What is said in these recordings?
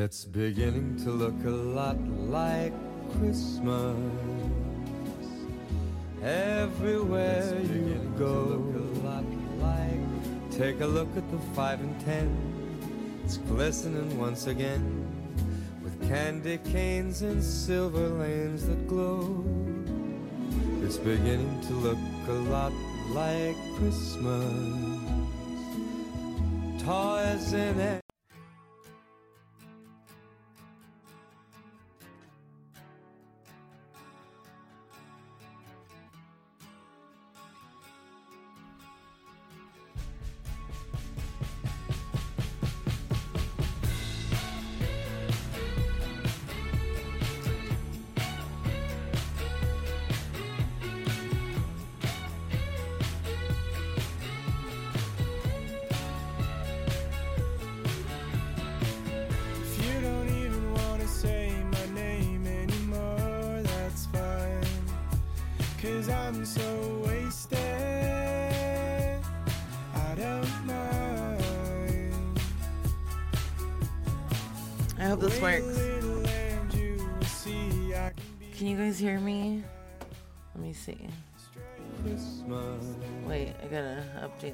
It's beginning to look a lot like Christmas. Everywhere you go, a lot like. Take a look at the five and ten. It's glistening once again with candy canes and silver lanes that glow. It's beginning to look a lot like Christmas. Toys in it.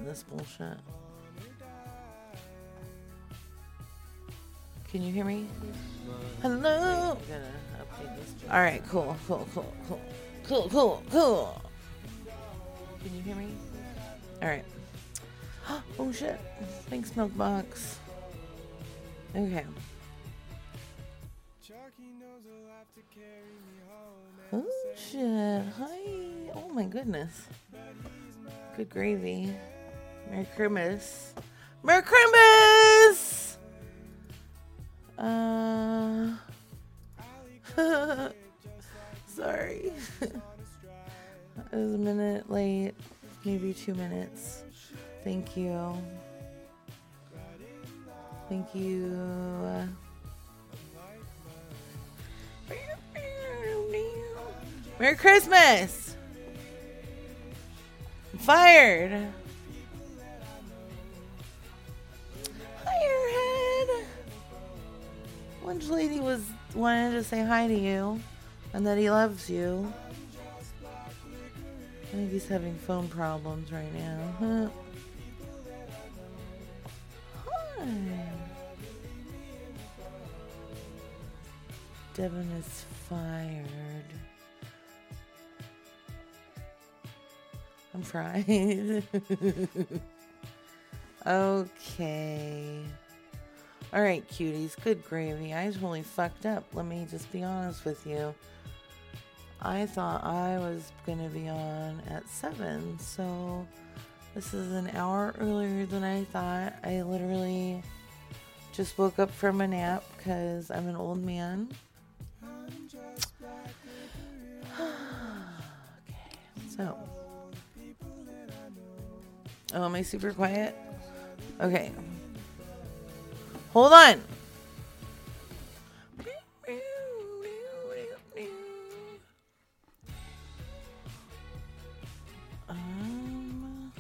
This bullshit. Can you hear me? Hello. All right, cool, cool, cool, cool, cool, cool, cool. Can you hear me? All right. Oh shit! Thanks, Milkbox. Okay. Oh shit! Hi! Oh my goodness! Good gravy. Merry Christmas! Merry Christmas! Uh. Sorry. I was a minute late. Maybe two minutes. Thank you. Thank you. Merry Christmas! I'm fired! Lunch Lady was wanted to say hi to you and that he loves you. I think he's having phone problems right now. Huh? Devin is fired. I'm fried. okay. All right, cuties. Good gravy. I totally fucked up. Let me just be honest with you. I thought I was going to be on at 7, so this is an hour earlier than I thought. I literally just woke up from a nap because I'm an old man. okay, so. Oh, am I super quiet? Okay. Hold on. Um.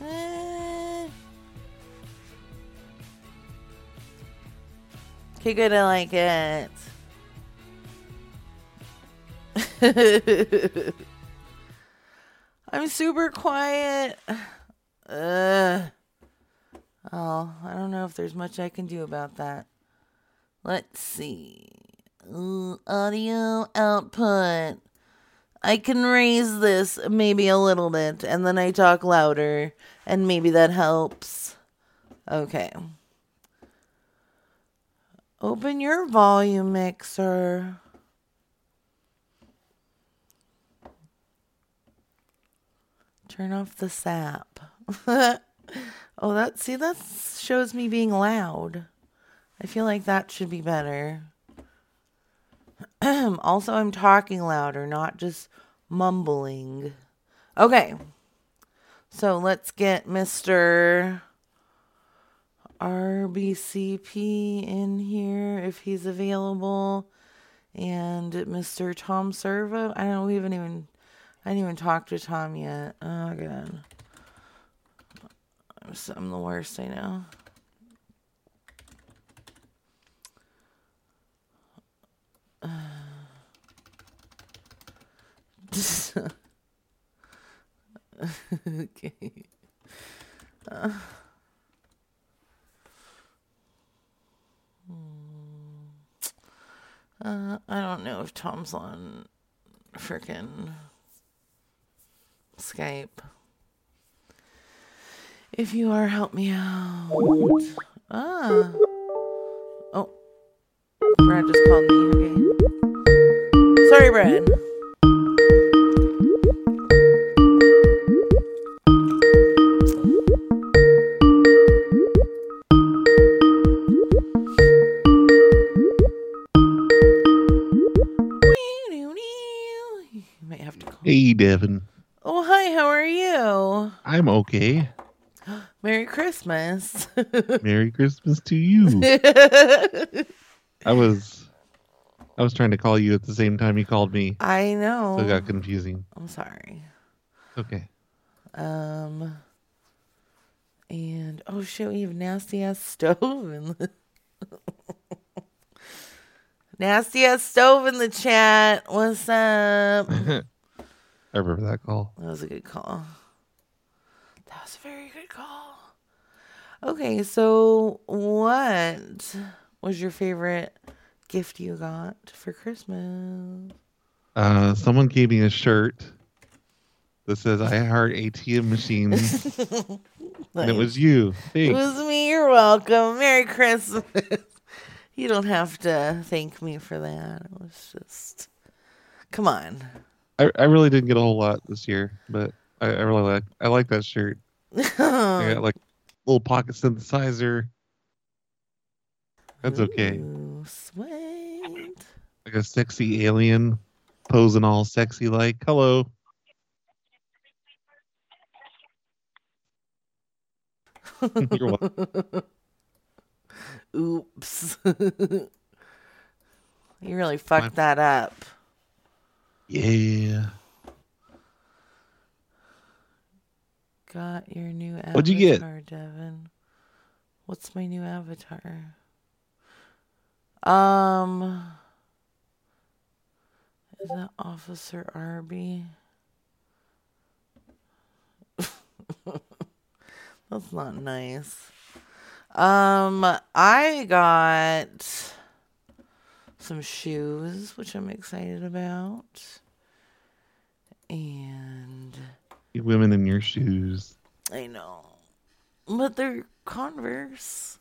Eh. Okay, good. I like it. Super quiet. Uh, oh, I don't know if there's much I can do about that. Let's see. Ooh, audio output. I can raise this maybe a little bit, and then I talk louder, and maybe that helps. Okay. Open your volume mixer. Turn off the sap. oh, that see that shows me being loud. I feel like that should be better. also, I'm talking louder, not just mumbling. Okay. So let's get Mr. RBCP in here if he's available. And Mr. Tom Servo. I don't know, we haven't even I didn't even talk to Tom yet. Oh god. I'm, so, I'm the worst, I know. okay. Uh. Uh, I don't know if Tom's on frickin' Skype. If you are, help me out. Ah. Oh. Brad just called me. Okay. Sorry, Brad. You might have to. Hey, Devin. How are you? I'm okay. Merry Christmas. Merry Christmas to you. I was I was trying to call you at the same time you called me, I know. so it got confusing. I'm sorry. Okay. Um, and oh shit, we have nasty ass stove in the nasty ass stove in the chat. What's up? I remember that call. That was a good call. That was a very good call. Okay, so what was your favorite gift you got for Christmas? Uh, someone gave me a shirt that says "I heart ATM machines," and it was you. It was me. You're welcome. Merry Christmas. you don't have to thank me for that. It was just, come on. I, I really didn't get a whole lot this year, but I, I really like I like that shirt. I got like little pocket synthesizer. That's okay. Ooh, sweet. Like a sexy alien posing all sexy like. Hello. You're welcome. Oops. you really fucked that up. Yeah. Got your new avatar, What'd you get? Devin. What's my new avatar? Um, is that Officer Arby? That's not nice. Um, I got some shoes, which I'm excited about, and. You women in your shoes. I know. But they're Converse.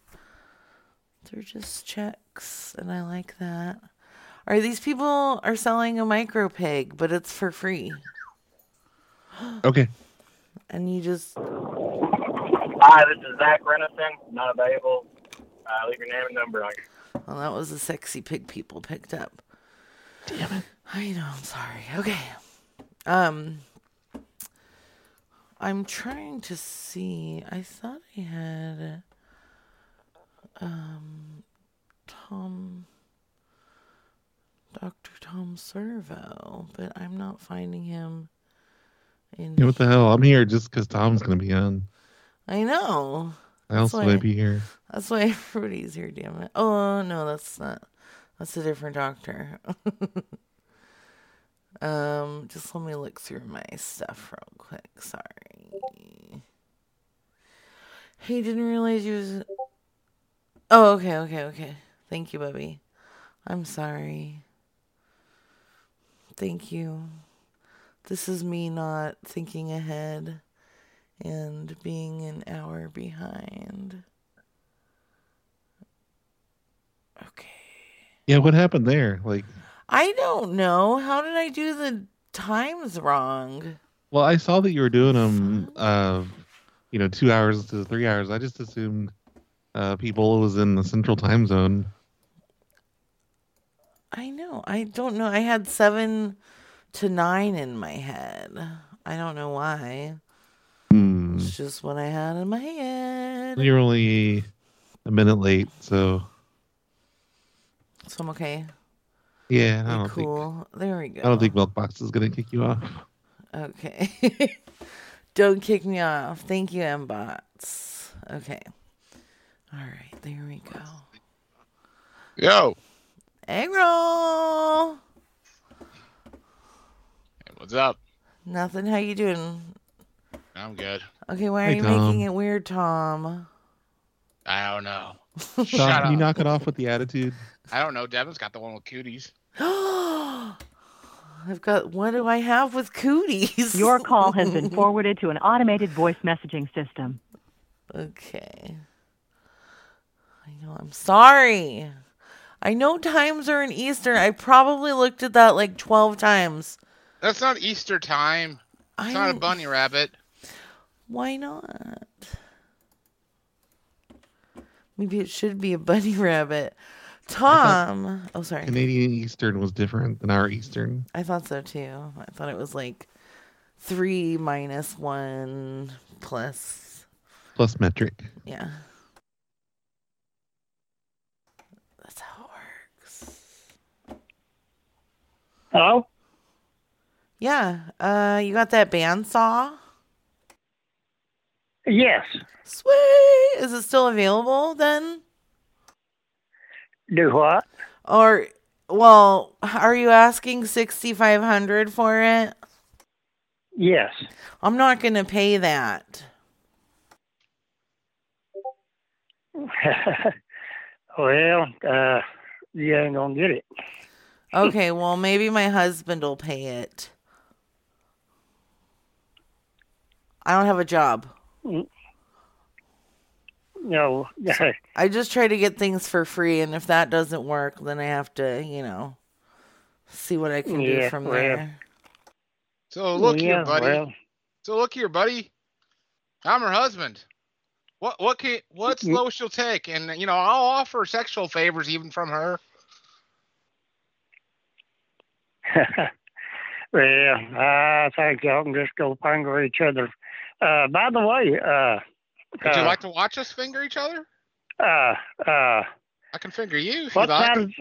They're just checks, and I like that. Are these people are selling a micro pig, but it's for free. Okay. And you just Hi, this is Zach Renison. Not available. Uh, leave your name and number on your. well, that was the sexy pig people picked up. Damn it. I know, I'm sorry. Okay. Um I'm trying to see. I thought I had um Tom Dr. Tom Servo, but I'm not finding him in know what the hell? I'm here just because Tom's gonna be on. I know. I also why- might be here. That's why everybody's here, damn it. Oh no, that's not that's a different doctor. um, just let me look through my stuff real quick. Sorry. He didn't realize you was Oh, okay, okay, okay. Thank you, Bubby. I'm sorry. Thank you. This is me not thinking ahead and being an hour behind. Okay. Yeah, what happened there? Like, I don't know. How did I do the times wrong? well, I saw that you were doing them, uh, you know, two hours to three hours. I just assumed uh, people was in the central time zone. I know. I don't know. I had seven to nine in my head. I don't know why. Hmm. It's just what I had in my head. You're only a minute late, so So I'm okay. Yeah, I don't think cool. There we go. I don't think Milkbox is gonna kick you off. Okay. don't kick me off. Thank you, Mbots. Okay. All right. There we go. Yo, Egg roll. Hey, what's up? Nothing. How you doing? I'm good. Okay. Why are Hey, you Tom. making it weird, Tom? I don't know. Tom, Shut can you knock it off with the attitude? I don't know. Devin's got the one with cooties. I've got. What do I have with cooties? Your call has been forwarded to an automated voice messaging system. Okay. I know. I'm sorry. I know times are in Eastern. I probably looked at that like 12 times. That's not Easter time. I It's not a bunny rabbit. Why not? Maybe it should be a bunny rabbit. Tom. Oh, sorry. Canadian Eastern was different than our Eastern. I thought so too. I thought it was like three minus one plus. Plus metric. Yeah. That's how it works. Hello? Yeah. Uh, you got that bandsaw? Yes. Sweet. Is it still available then? Do what? Or, well, are you asking sixty five hundred for it? Yes. I'm not gonna pay that. well, uh, you ain't gonna get it. Okay, well, maybe my husband will pay it. I don't have a job. No. I just try to get things for free, and if that doesn't work, then I have to, you know, see what I can do from well. there. So look yeah, here, buddy. Well, So look here, buddy. I'm her husband. What what can what's low lowest you'll take? And you know, I'll offer sexual favors even from her. well, I think y'all can just go finger each other. Uh, by the way, uh, Would you uh, like to watch us finger each other? uh, uh, I can finger you if you what like. side of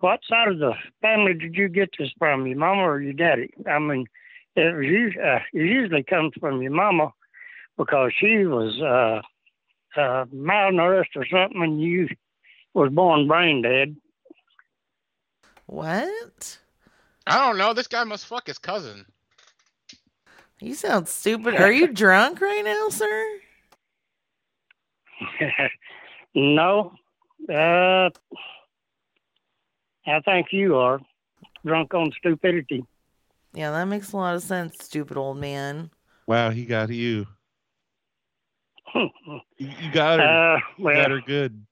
what side of the family did you get this from? Your mama or your daddy? I mean, it was usually, uh, it usually comes from your mama because she was uh, uh, malnourished or something, and you was born brain dead. What? I don't know. This guy must fuck his cousin. You sound stupid. Are you drunk right now, sir? no, uh, I think you are drunk on stupidity. Yeah, that makes a lot of sense, stupid old man. Wow, he got you. You, you got her. Uh, you got her good.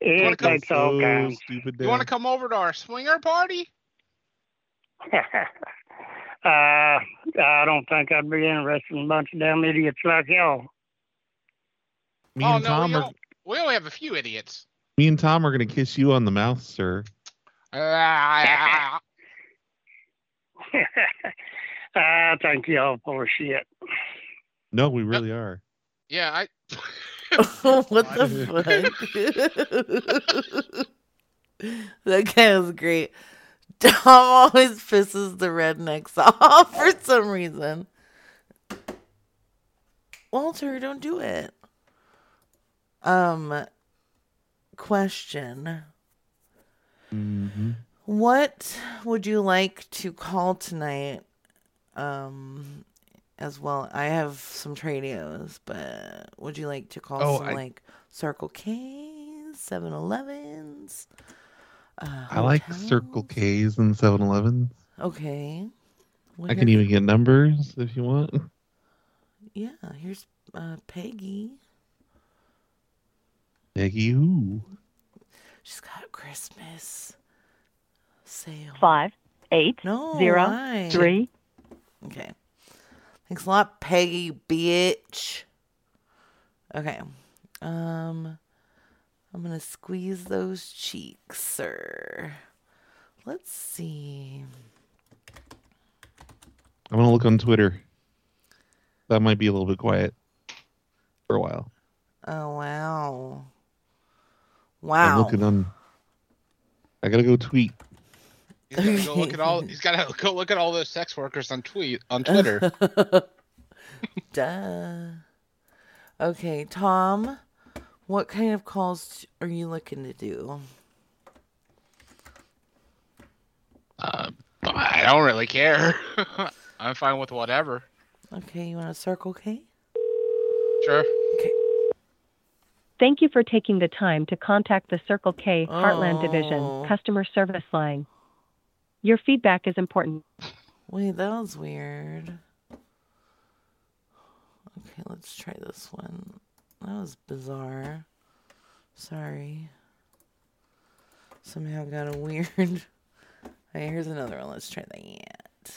it come takes all so kinds. stupid. You want to come over to our swinger party? uh, I don't think I'd be interested in a bunch of damn idiots like y'all. Me oh and no, Tom we, are. don't, we only have a few idiots. Me and Tom are gonna kiss you on the mouth, sir. Ah, I think y'all full of shit. No, we really are. yeah, I. what the fuck? that guy was great. Tom always pisses the rednecks off for some reason. Walter, don't do it. Um, question. hmm What would you like to call tonight? Um, as well, I have some Tradios, but would you like to call Oh, some I- like Circle K's, 7 Elevens? Uh, I like? Circle K's and 7-Elevens. Okay. Well, I can even get numbers if you want. Yeah, here's uh, Peggy. Peggy, who? She's got a Christmas sale. Five, eight, No, zero, three. Okay. Thanks a lot, Peggy, bitch. Okay. Um, I'm gonna squeeze those cheeks, sir. Let's see. I'm gonna look on Twitter. That might be a little bit quiet for a while. Oh wow. I'm Wow. looking on. I gotta go tweet. He's gotta go look at all. He's gotta go look at all those sex workers on tweet on Twitter. Duh. Okay, Tom, what kind of calls are you looking to do? uh, I don't really care. I'm fine with whatever. Okay, you want a Circle K? Sure. Thank you for taking the time to contact the Circle K Heartland Oh. Division customer service line. Your feedback is important. Wait, that was weird. Okay, let's try this one. That was bizarre. Sorry. Somehow got a weird. Okay, here's another one. Let's try that.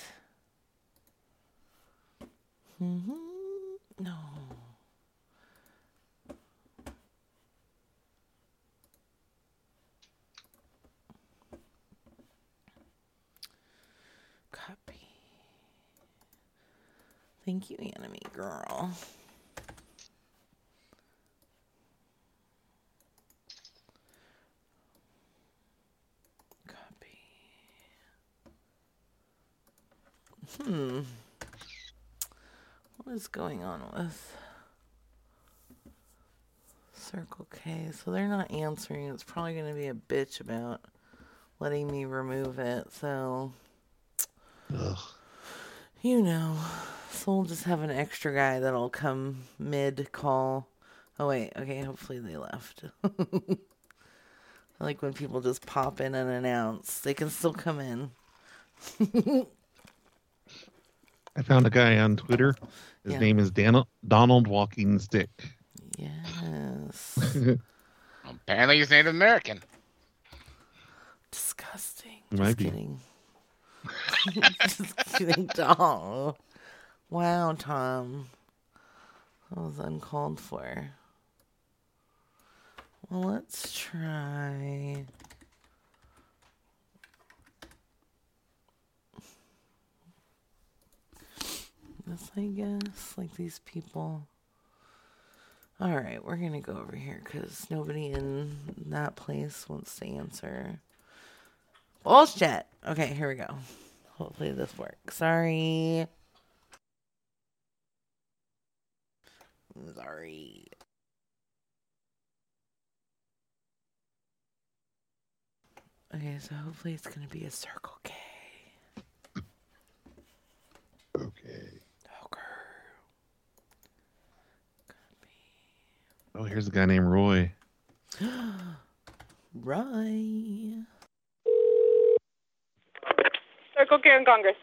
hmm No. Copy. Thank you, enemy girl. Copy. Hmm. What is going on with Circle K? So they're not answering. It's probably going to be a bitch about letting me remove it. So Ugh. You know, so we'll just have an extra guy that'll come mid call. Oh wait, okay, hopefully they left. I like when people just pop in unannounced. They can still come in. I found a guy on Twitter. His Yeah. name is Dan- Donald Walking Stick. Yes. Apparently he's Native American. Disgusting. He Just might be. kidding. just kidding. Oh. Wow, Tom. That was uncalled for. Well, let's try. This, I guess. Like these people. Alright, we're gonna go over here because nobody in that place wants to answer. Bullshit! Okay, here we go. Hopefully this works. Sorry. Sorry. Okay, so hopefully it's gonna be a Circle K. Okay. Okay. Oh, here's a guy named Roy. Right. Circle K in Congress.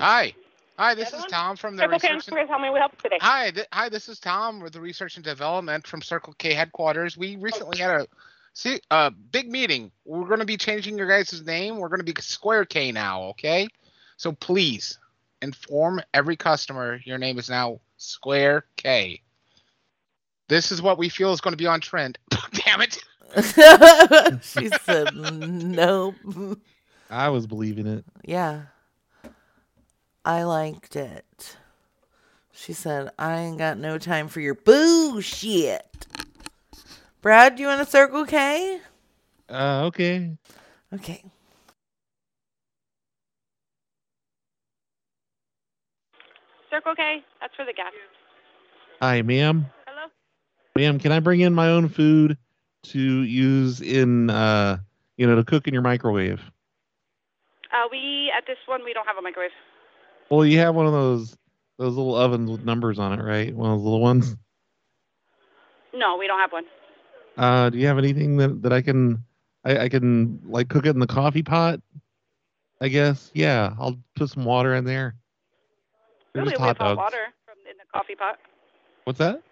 Hi. Hi, this is Tom from the Circle K in research. and- Congress. How may we help today? Hi, th- hi. This is Tom with the research and development from Circle K headquarters. We recently had a see a big meeting. We're going to be changing your guys' name. We're going to be Square K now. Okay, so please inform every customer your name is now Square K. This is what we feel is going to be on trend. Damn it! she said nope. I was believing it. Yeah. I liked it. She said, I ain't got no time for your bullshit. Brad, do you want a Circle K? Uh, okay. Okay. Circle K. That's for the gas. Hi, ma'am. Hello. Ma'am, can I bring in my own food to use in, uh, you know, to cook in your microwave? Uh, we at this one we don't have a microwave. Well, you have one of those those little ovens with numbers on it, right? One of those little ones. No, we don't have one. Uh, do you have anything that, that I can I, I can like cook it in the coffee pot? I guess. Yeah, I'll put some water in there. They're Really, just we have hot hot water from in the coffee pot. What's that?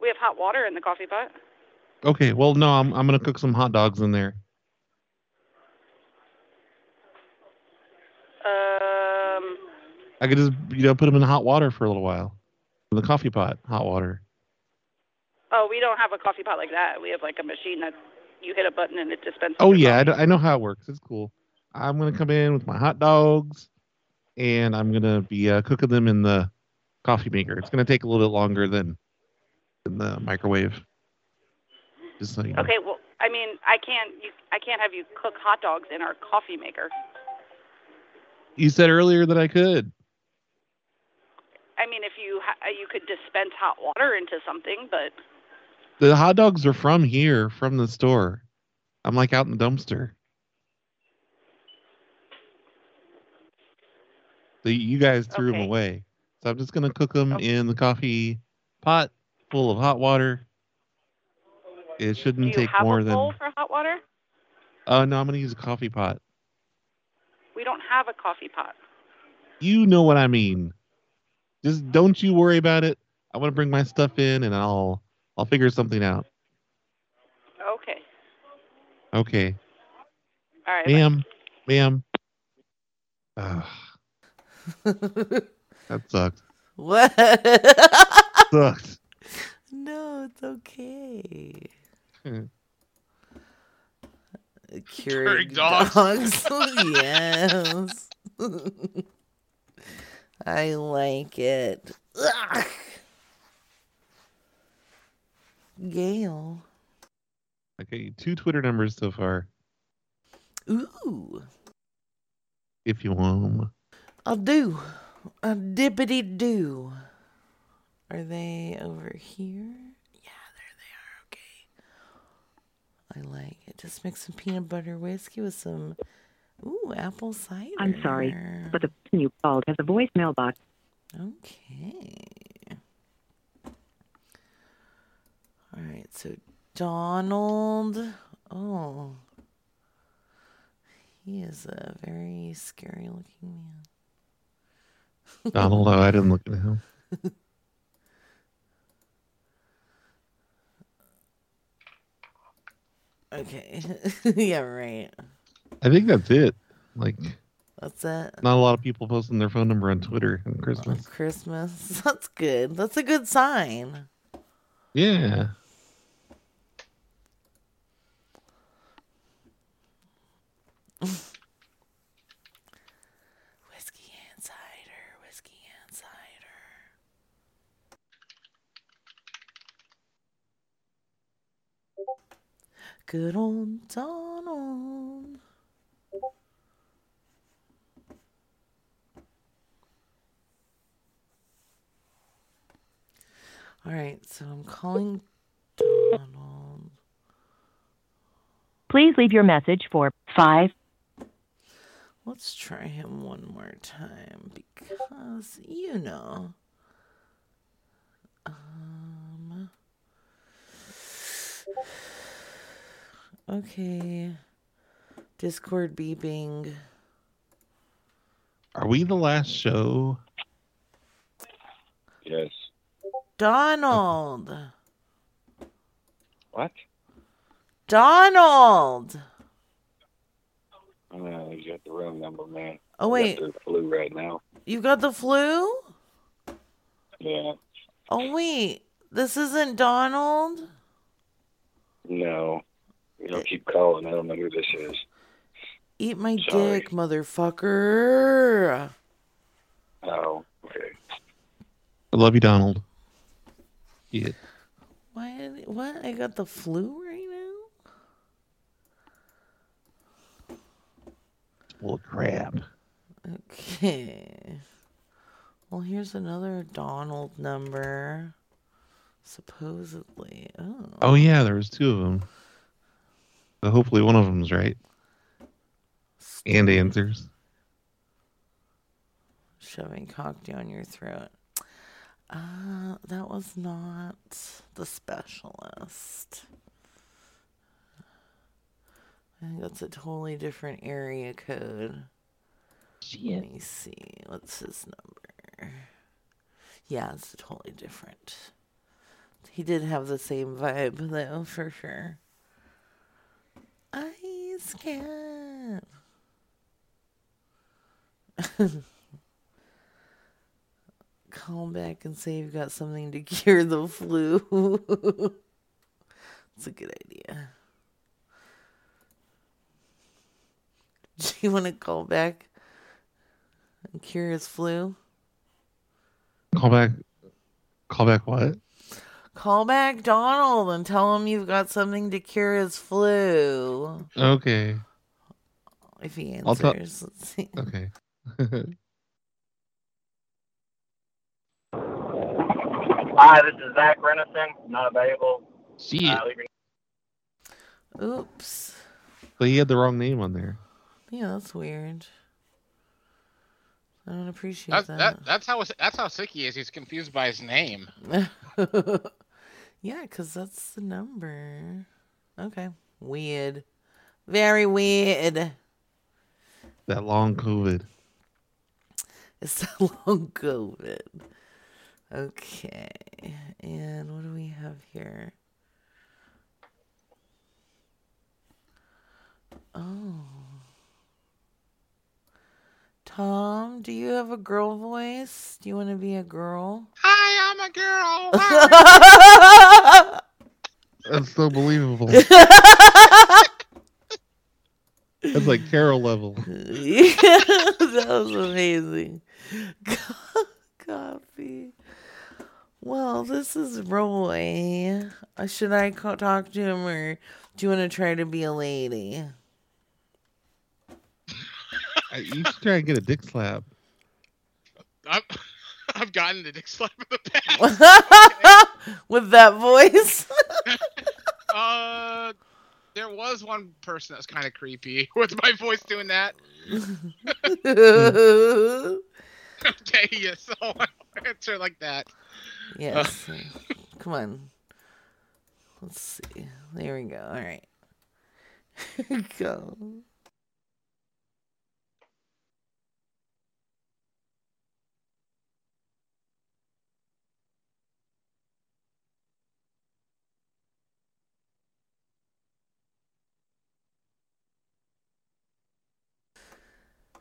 We have hot water in the coffee pot. Okay, well no, I'm I'm gonna cook some hot dogs in there. Um, I could just you know put them in hot water for a little while. In the coffee pot, hot water. Oh, we don't have a coffee pot like that. We have like a machine that you hit a button and it dispenses. Oh yeah, I, d- I know how it works. It's cool. I'm gonna come in with my hot dogs, and I'm gonna be uh, cooking them in the coffee maker. It's gonna take a little bit longer than in the microwave. Just so you know. Okay, well, I mean, I can't. You, I can't have you cook hot dogs in our coffee maker. You said earlier that I could. I mean, if you ha- you could dispense hot water into something, but The hot dogs are from here, from the store. I'm like out in the dumpster. The, you guys threw them away. So I'm just going to cook them in the coffee pot full of hot water. It shouldn't Do you take have more a than. bowl for hot water? Oh, no, I'm to use a coffee pot. We don't have a coffee pot. You know what I mean. Just don't you worry about it. I want to bring my stuff in and I'll I'll figure something out. Okay. Okay. All right. bye. Ma'am. Ma'am. Ugh, that sucked. what? Sucked. no, it's okay. Keurig Keurig dogs. dogs. yes. I like it. Ugh. Gail. Okay, two Twitter numbers so far. Ooh. If you want 'em. I'll do. A dippity do. Are they over here? Yeah, there they are. Okay. I like it. Just mix some peanut butter whiskey with some ooh apple cider. I'm sorry, but the person you called has a voicemail box. Okay. All right. So Donald. Oh. He is a very scary looking man. Donald, oh, I didn't look at him. Okay. yeah, right. I think that's it. Like, That's it. not a lot of people posting their phone number on Twitter on On Christmas. Christmas. That's good. That's a good sign. Yeah. Whiskey and cider. Whiskey and cider. Good old Donald. All right, so I'm calling Donald. Please leave your message for 5 Let's try him one more time because you know. Um. Okay. Discord beeping. Are we the last show? Yes. Donald. What? Donald. Uh, you got the wrong number, man. Oh I wait, got the flu right now. you got the flu? Yeah. Oh wait, this isn't Donald. No. You don't keep calling. I don't know who this is. Eat my Sorry. dick, motherfucker. Oh, okay. I love you, Donald. Yeah. Why? What? I got the flu right now. Well, crap. Okay. Well, here's another Donald number. Supposedly. Oh. Oh, yeah, there was two of them. So hopefully one of them's right. And answers. Shoving cock down your throat. Uh, that was not the specialist. I think that's a totally different area code. Let me see. What's his number? Yeah, it's totally different. He did have the same vibe, though, for sure. Ice cat. Call back and say you've got something to cure the flu. It's a good idea. Do you want to call back and cure his flu? Call back. Call back. What? Call back Donald and tell him you've got something to cure his flu. Okay. If he I'll tell- answers, let's see. Okay. Hi, this is Zach Renison. Not available. See Uh, your Oops. But he had the wrong name on there. Yeah, that's weird. I don't appreciate That's that. that, that's how that's how sick he is. He's confused by his name. yeah, because that's the number. Okay. Weird. Very weird. That long COVID. It's a long COVID. Okay. And what do we have here? Oh. Tom, do you have a girl voice? Do you want to be a girl? Hi, I'm a girl. That's so believable. That's like Carol level. Yeah, that was amazing. Coffee. Well, this is Roy. Uh, Should I talk to him or do you want to try to be a lady? I- You should try and get a dick slap. I've, I've gotten the dick slap in the past. With that voice? uh, there was one person that was kind of creepy with my voice doing that. okay, yes, I'll answer like that. yes. Come on. Let's see. There we go. All right. go.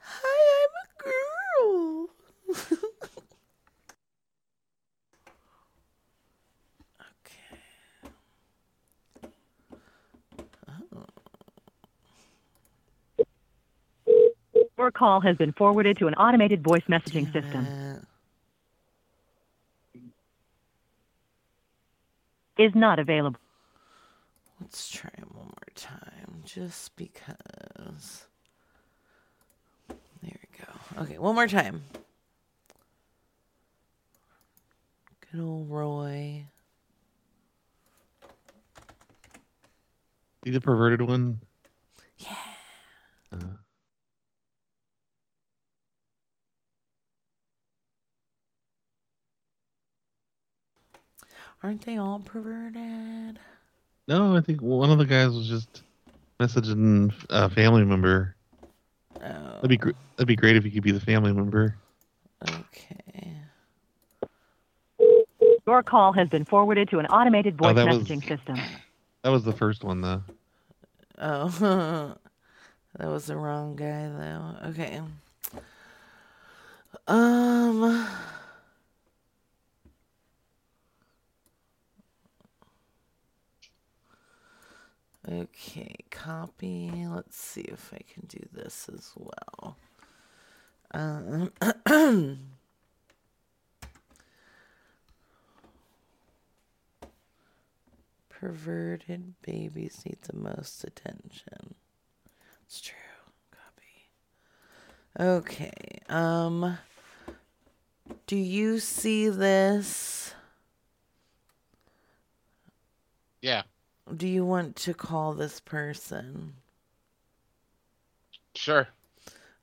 Hi, I'm a girl. Your call has been forwarded to an automated voice messaging system. Is not available. Let's try it one more time, just because. There we go. Okay, one more time. Good old Roy. You the perverted one? Yeah. Uh, Aren't they all perverted? no, I think one of the guys was just messaging a family member. Oh, That'd be gr- that'd be great if you could be the family member. okay. Your call has been forwarded to an automated voice that was- messaging system. That was the first one though. Oh, that was the wrong guy though. Okay. Um. Okay, copy. Let's see if I can do this as well. Um, perverted babies need the most attention. It's true. Copy. Okay. Um do you see this? Yeah, Do you want to call this person? sure.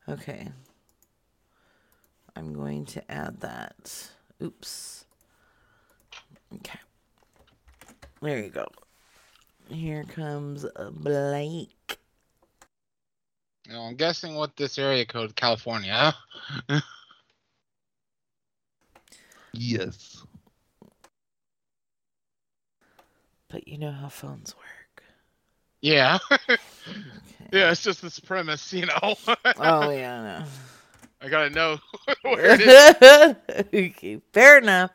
Okay. I'm going to add that. Oops. Okay. There you go. Here comes Blake. You know, I'm guessing what this area code, California. Yes. But you know how phones work. Yeah. okay. Yeah, it's just this premise, you know. oh yeah. I gotta know where it is. okay, fair enough.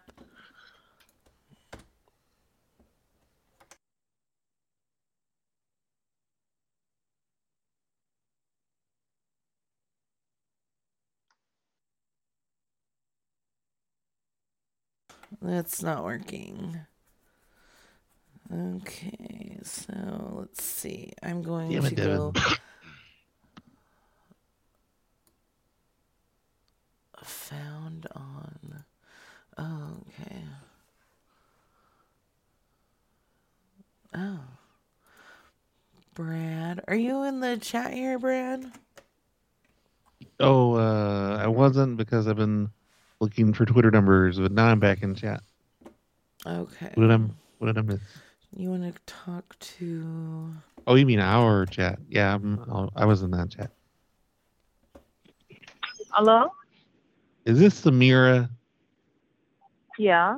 That's not working. Okay, so let's see. I'm going Damn it, to Devin. go. Found on. Oh, okay. Oh. Brad, are you in the chat here, Brad? Oh, uh, I wasn't because I've been looking for Twitter numbers, but now I'm back in chat. Okay. What did I what did I miss? You want to talk to? Oh, you mean our chat? Yeah, I'm, I'll- was in that chat. Hello? Is this Samira? Yeah.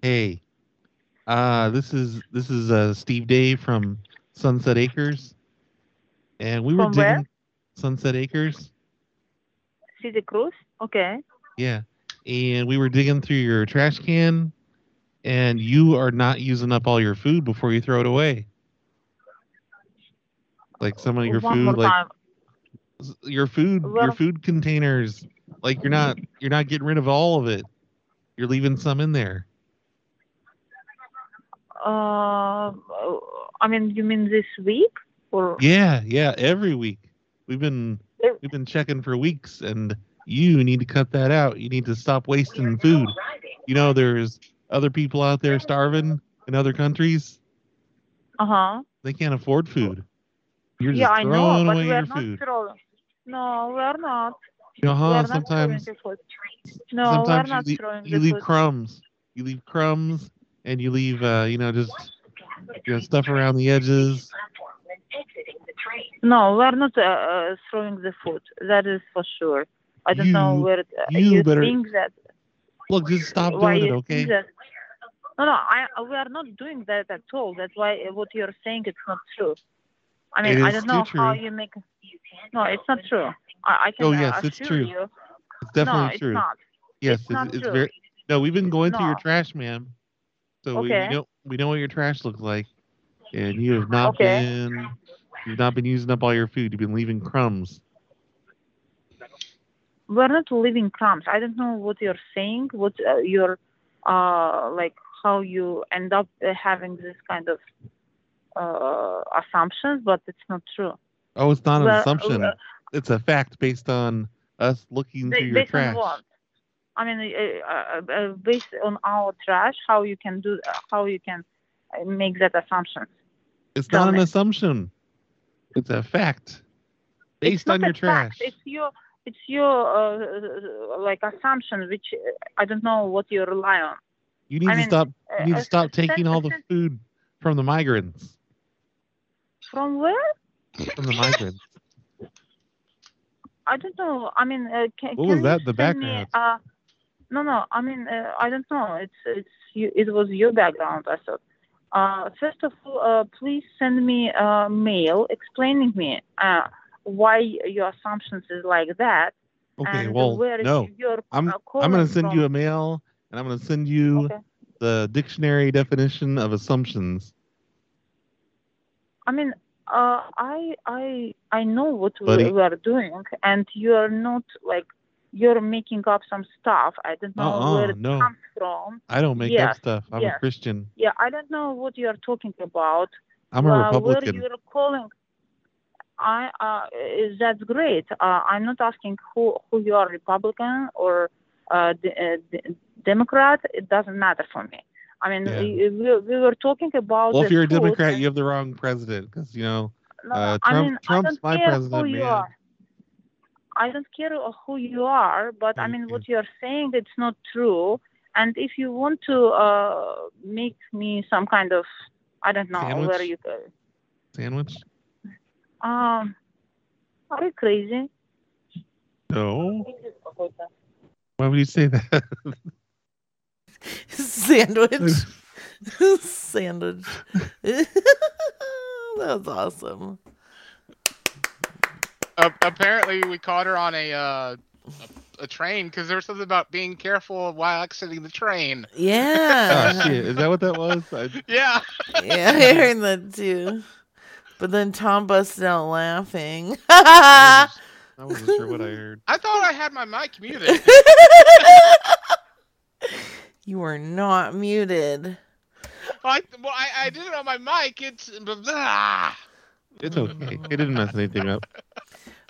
Hey, uh, this is this is uh, Steve Day from Sunset Acres, and we were From digging where? Sunset Acres. City Cruz? Okay. Yeah, and we were digging through your trash can, and you are not using up all your food before you throw it away. Like some of your One food, like time. your food, your food containers, like you're not you're not getting rid of all of it. You're leaving some in there. Uh, I mean, you mean this week? Or Yeah, yeah, every week. We've been we've been checking for weeks and you need to cut that out. You need to stop wasting food. You know there's other people out there starving in other countries. Uh huh. They can't afford food. You're just Yeah, I know, throwing but away your not food. throwing. No, we are not. You know, we huh? Sometimes. No, sometimes not you, leave, you leave crumbs. You leave crumbs and you leave uh, you know, just you know, stuff around the edges. No, we are not uh, uh, throwing the food. That is for sure. I don't know where it, uh, you you better- think that. Look, just stop doing it, you okay? No, no, I, we are not doing that at all. That's why uh, what you're saying is not true. I mean, I don't know still how you make. No, it's not true. I, I can Oh, uh, yes, it's true. you. It's definitely no, it's true. not. Yes, It's it's, it's true. very. No, we've been going through your trash, ma'am. So we, we know we know what your trash looks like, and you have not Okay. been you've not been using up all your food. You've been leaving crumbs. We're not leaving crumbs. I don't know what you're saying. What uh, you're uh like how you end up uh, having this kind of uh assumptions, but it's not true. Oh, it's not an Well, assumption. uh, it's a fact based on us looking Ba- through your trash. on what? I mean, uh, uh, uh, based on our trash, how you can do, uh, how you can make that assumption. It's Tell not an assumption. It's a fact based it's on your trash. fact. It's your, it's your uh, like assumption, which I don't know what you rely on. You need I to mean, stop. uh, You need to uh, stop sen- taking all the food from the migrants. From where? From the migrants. I don't know. I mean, uh, can, What was that the send me, background? uh, no, no. I mean, uh, I don't know. It's it's you, it was your background. I thought. Uh, first of all, uh, please send me a mail explaining me uh, why your assumptions is like that. Okay, well, where no. I'm uh, I'm gonna send from. you a mail, and I'm gonna send you Okay. the dictionary definition of assumptions. I mean, uh, I I I know what we, Buddy. we are doing, and you are not like you're making up some stuff. I don't know Uh-uh, where it no. comes from. I don't make yes, up stuff. I'm yes. a Christian. Yeah, I don't know what you are talking about. I'm a uh, Republican. Where you're calling, I uh, is that's great. Uh, I'm not asking who who you are, Republican or uh, uh, de- Democrat. It doesn't matter for me. I mean, Yeah. we, we, we were talking about. Well, if you're a Democrat, and- you have the wrong president because you know No, uh, I mean, I Trump's don't my care president, who you man. are. I don't care who you are, but I mean, you. what you are saying, it's not true. And if you want to uh, make me some kind of, I don't know, Sandwich? where you, Sandwich? um, are you crazy? No. Why would you say that? Sandwich. Sandwich. that was awesome. Uh, apparently, we caught her on a uh, a, a train because there was something about being careful while exiting the train. Yeah. oh shit! Is that what that was? I, Yeah. yeah, I heard that too. But then Tom busted out laughing. I wasn't sure what I heard. I thought I had my mic muted. You are not muted. I, well, I, I did it on my mic. It's blah. It's okay. It didn't mess anything up.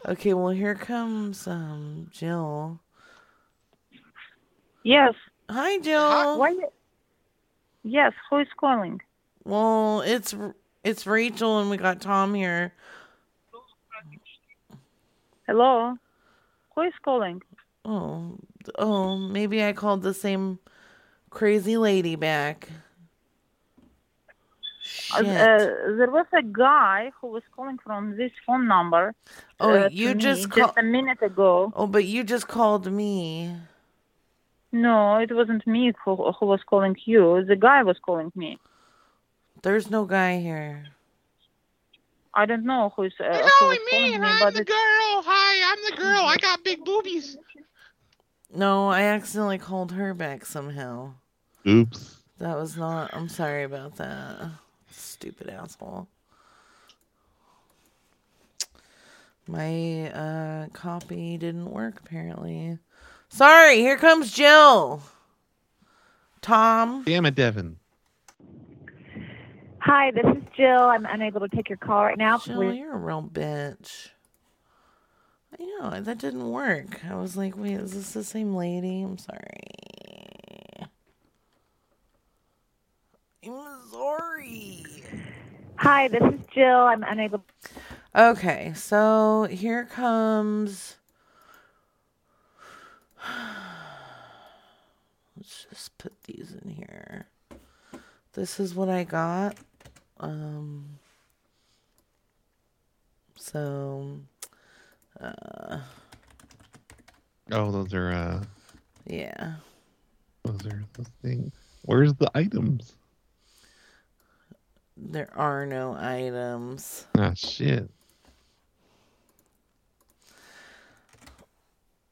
Okay, well here comes um Jill. Yes. Hi, Jill. Why? Yes. Who is calling? Well, it's it's Rachel and we got Tom here. Hello. Who is calling? Oh, oh, maybe I called the same crazy lady back. Uh, uh, there was a guy who was calling from this phone number. Oh, uh, you just just a minute ago. Oh, but you just called me. No, it wasn't me who who was calling you. The guy was calling me. There's no guy here. I don't know who's uh, It's who only was me, calling and me, I'm but the it's- girl. Hi, I'm the girl. I got big boobies. No, I accidentally called her back somehow. Oops. That was not. I'm sorry about that. Stupid asshole. My uh, copy didn't work apparently. Sorry, here comes Jill. Tom. Damn it, Devin. Hi, this is Jill. I'm unable to take your call right now. Jill, Please- you're a real bitch. I know, that didn't work. I was like, wait, is this the same lady? I'm sorry. I'm sorry. Hi, this is Jill. I'm unable. Okay, so here comes. Let's just put these in here. This is what I got. Um. So. Uh. Oh, those are uh Yeah. those are those things. Where's the items? There are no items. Ah shit.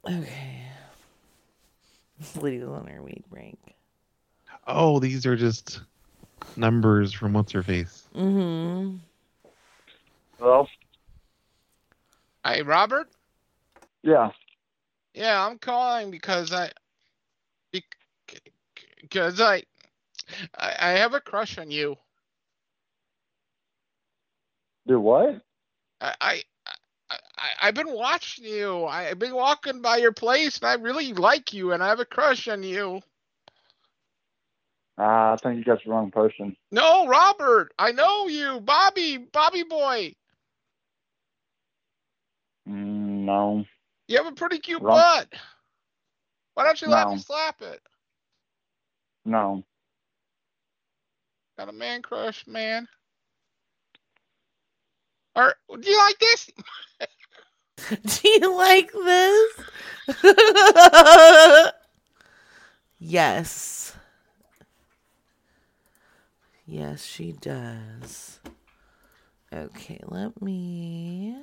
Okay. Lydia's on her weed break. Oh, these are just numbers from what's her face. Mm-hmm. Well, Hey, Robert. yeah. Yeah, I'm calling because I because I I I have a crush on you. Do what? I I, I I've been watching you. I've been walking by your place, and I really like you, and I have a crush on you. Uh, I think you got the wrong person. No, Robert, I know you, Bobby, Bobby boy. Mm, no. You have a pretty cute Wrong. butt. Why don't you let me slap it? No. Got a man crush, man. Or do you like this? Do you like this? yes. Yes, she does. Okay, let me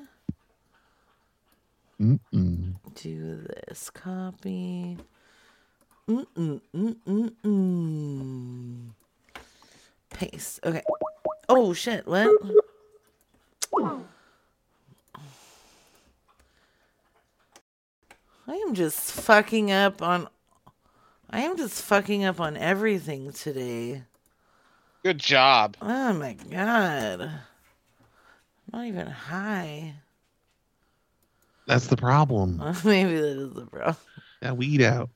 Mm-mm. do this. Copy. Mm-mm-mm-mm-mm. Paste. Okay. Oh, shit. What? I am just fucking up on. I am just fucking up on everything today. Good job. Oh my god. I'm not even high. That's the problem. Maybe that is the problem. That weed out.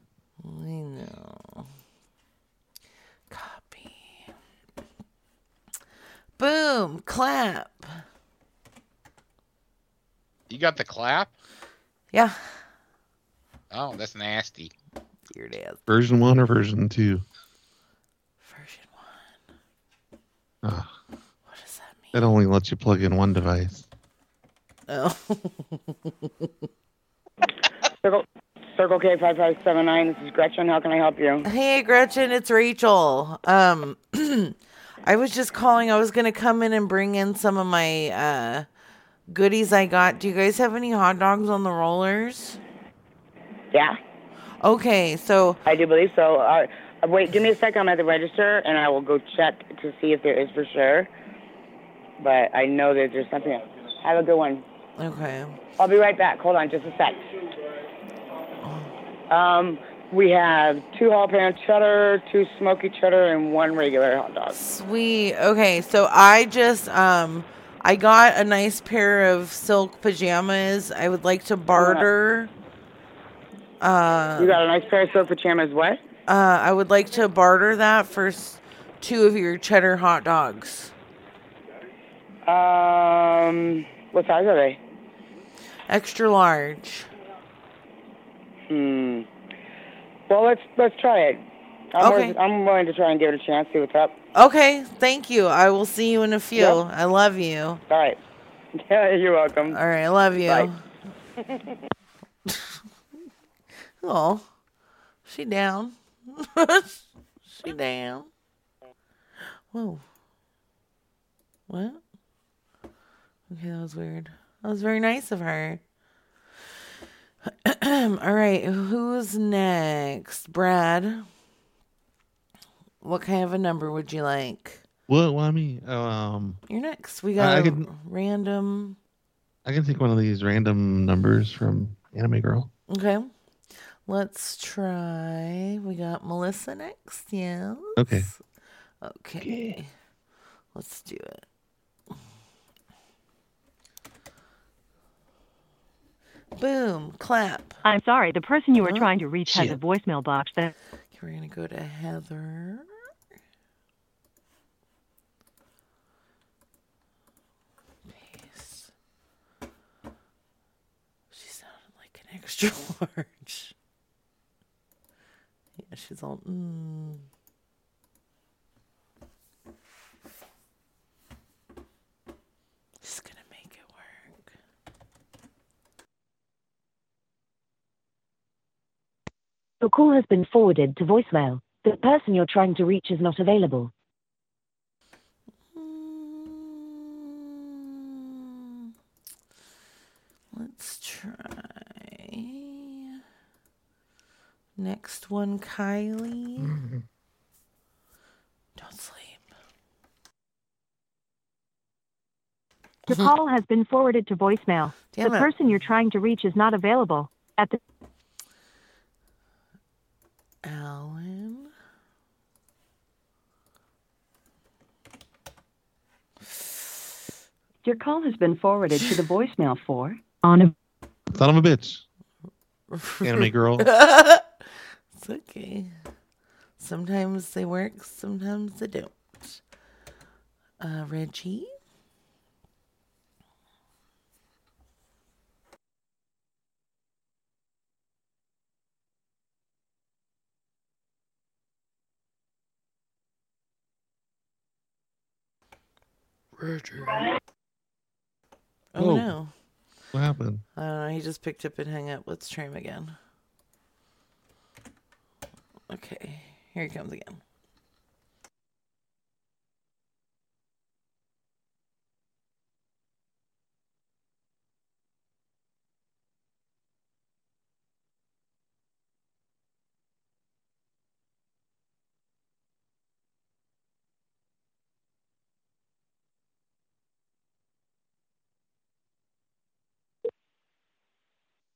I know. Copy. Boom. Clap. You got the clap? Yeah. Oh, that's nasty. Weird ass. Version one or version two? Version Ah. What does that mean? That only lets you plug in one device. Oh. Circle, Circle K five five seven nine. This is Gretchen. How can I help you? Hey Gretchen, it's Rachel. Um I was just calling. I was gonna come in and bring in some of my uh goodies I got. Do you guys have any hot dogs on the rollers? Yeah, Okay, so I do believe so. Uh, uh, wait, give me a second. I'm at the register, and I will go check to see if there is for sure. But I know that there's something. Else. Have a good one. Okay. I'll be right back. Hold on, just a sec. Um, We have two jalapeno cheddar, two smoky cheddar, and one regular hot dog. Sweet. Okay, so I just um I got a nice pair of silk pajamas. I would like to barter. Uh, You got a nice pair of silk pajamas. What? Uh, I would like to barter that for s- two of your cheddar hot dogs. Um, what size are they? Extra large. Hmm. Well, let's let's try it. I'm, Okay. willing, I'm willing to try and give it a chance. See what's up. Okay, thank you. I will see you in a few. Yep. I love you. All right. Yeah, you're welcome. All right, I love you. Oh, she down. she down. Whoa. What? Okay, that was weird. That was very nice of her. All right, who's next? Brad. What kind of a number would you like? What? What I mean, um, You're next. We got I can- random. I can take one of these random numbers from Anime Girl. Okay. Let's try. We got Melissa next. Yes. Okay. Okay. Let's do it. Boom. Clap. I'm sorry, the person you were Huh? trying to reach has a voicemail box that. Okay, we're gonna go to Heather. Paste. She sounded like an extra large. Yeah, she's all. Mm. She's gonna make it work. Your call has been forwarded to voicemail. The person you're trying to reach is not available. Let's try. Next one, Kylie. Mm-hmm. Don't sleep. Your call has been forwarded to voicemail. Damn the it. person you're trying to reach is not available. At the Alan. Your call has been forwarded to the voicemail for on a Son of a bitch. Anime Girl. it's okay. Sometimes they work, sometimes they don't. Uh, Reggie. Reggie. Oh Whoa. no. What happened? I don't know. He just picked up and hung up. Let's try him again. Okay. Here he comes again.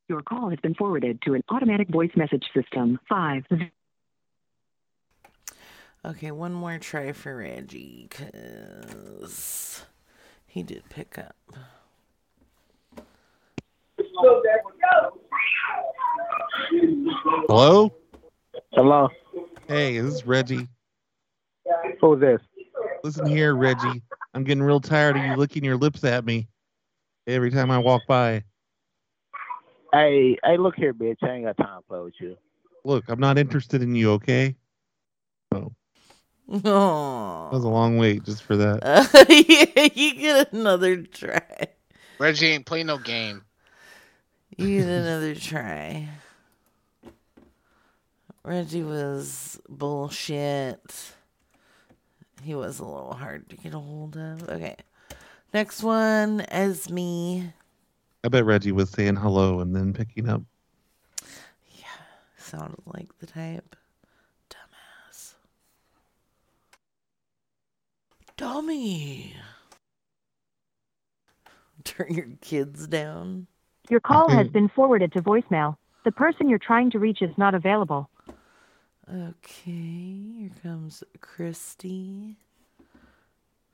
Your call has been forwarded to an automatic voice message system. Five. Okay, one more try for Reggie, because he did pick up. Hello? Hello? Hey, this is Reggie. Who's this? Listen here, Reggie. I'm getting real tired of you licking your lips at me every time I walk by. Hey, hey, look here, bitch. I ain't got time to play with you. Look, I'm not interested in you, okay? Oh, that Oh, was a long wait just for that. uh, yeah, you get another try. Reggie ain't play no game. You get another try. Reggie was bullshit. He was a little hard to get a hold of. Okay. Next one, Esme. I bet Reggie was saying hello and then picking up. Yeah, sounded like the type. Dummy. Turn your kids down. Your call has mm-hmm. been forwarded to voicemail. The person you're trying to reach is not available. Okay, here comes Christy.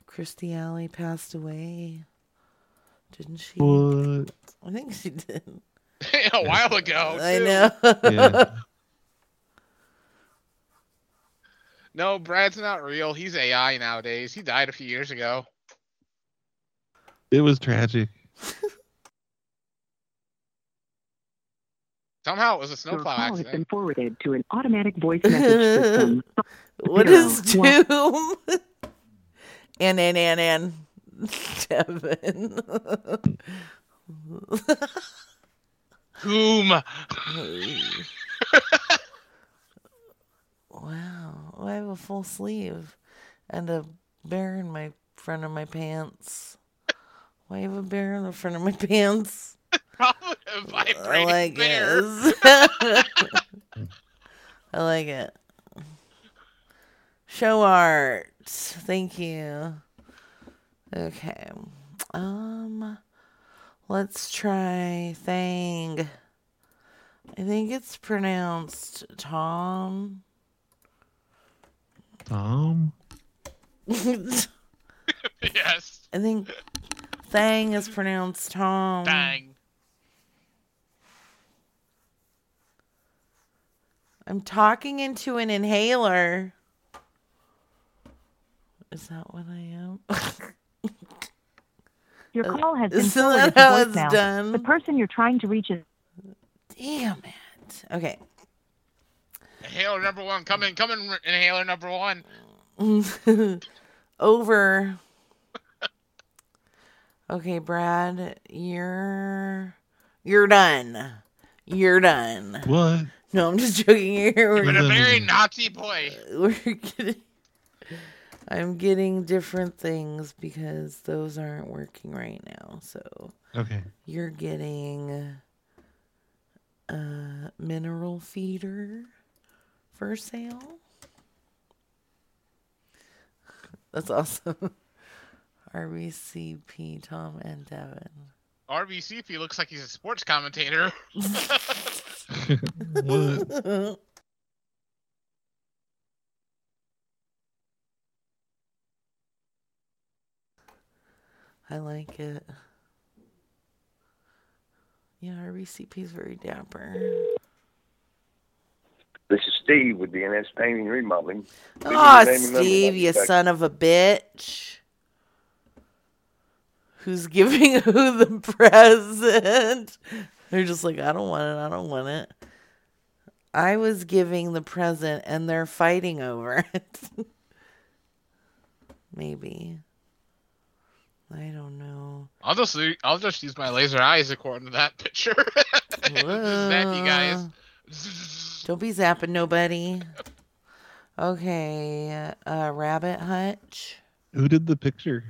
Christy Alley passed away. Didn't she? What? I think she did. a while ago. I know. Yeah. No, Brad's not real. He's AI nowadays. He died a few years ago. It was tragic. Somehow it was a Your snowplow call has been forwarded to an automatic voice message system. what Zero, is one- Doom? and and and and Devin. Boom. Wow, I have a full sleeve and a bear in my front of my pants. Why have a bear in the front of my pants? Probably a I vibrating like bear. it. I like it. Show art. Thank you. Okay. Um let's try Thang. I think it's pronounced Tom. Tom. yes. I think Thang is pronounced Tom. Dang. I'm talking into an inhaler. Is that what I am? Your Uh, call has been isn't forwarded to voicemail. done? The person you're trying to reach is Damn it. Okay. Inhaler number one. Come in, come in, inhaler number one. Over. Okay, Brad, you're you're done. You're done. What? No, I'm just joking. Here You've been a very naughty boy. we're getting. I'm getting different things because those aren't working right now. So Okay. you're getting a mineral feeder for sale. That's awesome. RBCP Tom and Devin. RBCP looks like he's a sports commentator. What? I like it. Yeah, RBCP is very dapper. This is Steve with DNS Painting and Remodeling. Give me Aw, your name and number, Steve, you be back. son of a bitch. Who's giving who the present? They're just like, I don't want it. I don't want it. I was giving the present and they're fighting over it. Maybe. I don't know. I'll just I'll just use my laser eyes according to that picture. that you guys. Don't be zapping nobody. Okay, uh, Rabbit Hutch. Who did the picture?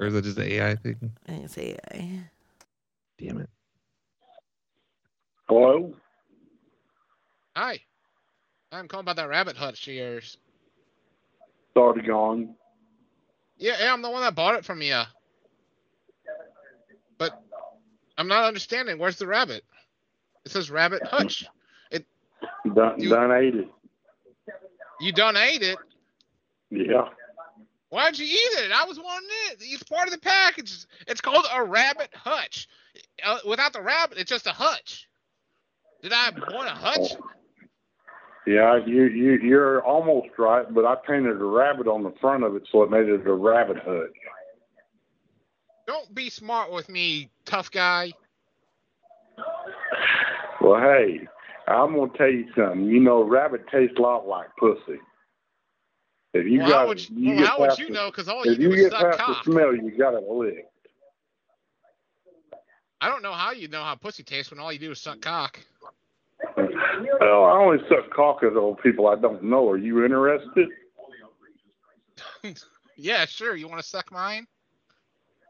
Or is that just an AI thing? I think it's AI. Damn it. Hello? Hi. I'm calling about that rabbit hutch of yours. It's already gone. Yeah, yeah, I'm the one that bought it from you. But I'm not understanding. Where's the rabbit? It says rabbit hutch. It Done, You- done ate it. you done ate it. Yeah. Why'd you eat it? I was wanting it. It's part of the package. It's called a rabbit hutch. Uh, without the rabbit, it's just a hutch. Did I want a hutch? Yeah, you, you, you're almost right, but I painted a rabbit on the front of it, so it made it a rabbit hut. Don't be smart with me, tough guy. Well, hey, I'm going to tell you something. You know, rabbit tastes a lot like pussy. If you Well, got, how would you, well, get how would you the- know? Because all you you is get suck past cock. the smell, you got it licked. I don't know how you know how pussy tastes when all you do is suck cock. Well, I only suck cock at old people I don't know. Are you interested? Yeah, sure. You want to suck mine?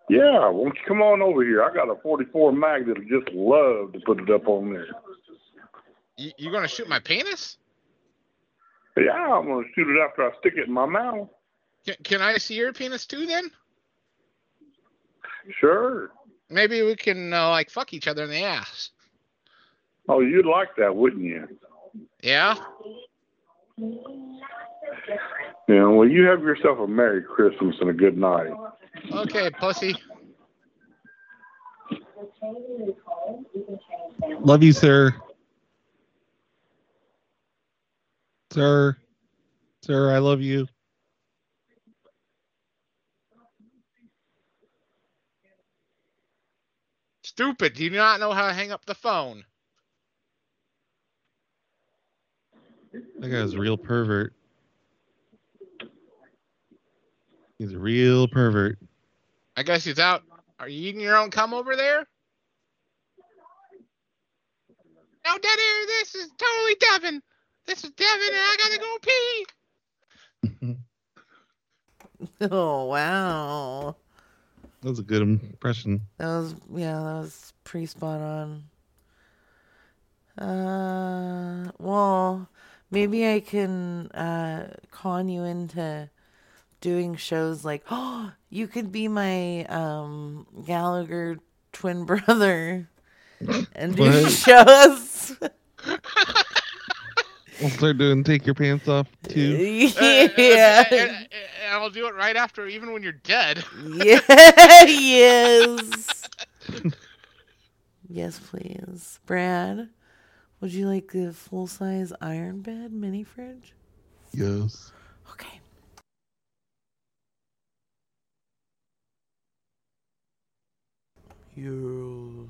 Yeah, won't you come on over here? I got a 44 mag that'll just love to put it up on there. You, you gonna shoot my penis? Yeah, I'm gonna shoot it after I stick it in my mouth. Can, can I see your penis too? Then Sure. maybe we can uh, like fuck each other in the ass. Oh, you'd like that, wouldn't you? Yeah. Yeah, well, you have yourself a Merry Christmas and a good night. Okay, pussy. Love you, sir. Sir. Sir, I love you. Stupid. Do you not know how to hang up the phone? That guy's a real pervert. He's a real pervert. I guess he's out. Are you eating your own cum over there? No, Daddy, this is totally Devin. This is Devin, and I gotta go pee. Oh wow. That was a good impression. That was yeah, that was pretty spot on. Uh well, maybe I can uh con you into doing shows like oh you could be my um Gallagher twin brother and do What? shows. We'll start doing take your pants off too. yeah. And, and- and I'll do it right after, even when you're dead. Yeah, yes. yes, please. Brad, would you like the full size iron bed mini fridge? Yes. Okay. You.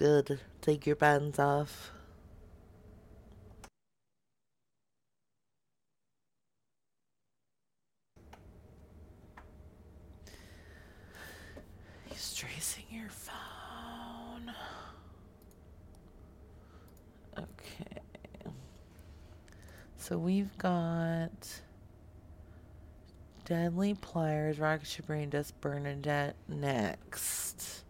Good. Take your bands off. He's tracing your phone. Okay. So we've got Deadly Pliers, Rocket Ship Brain Dust Bernadette next.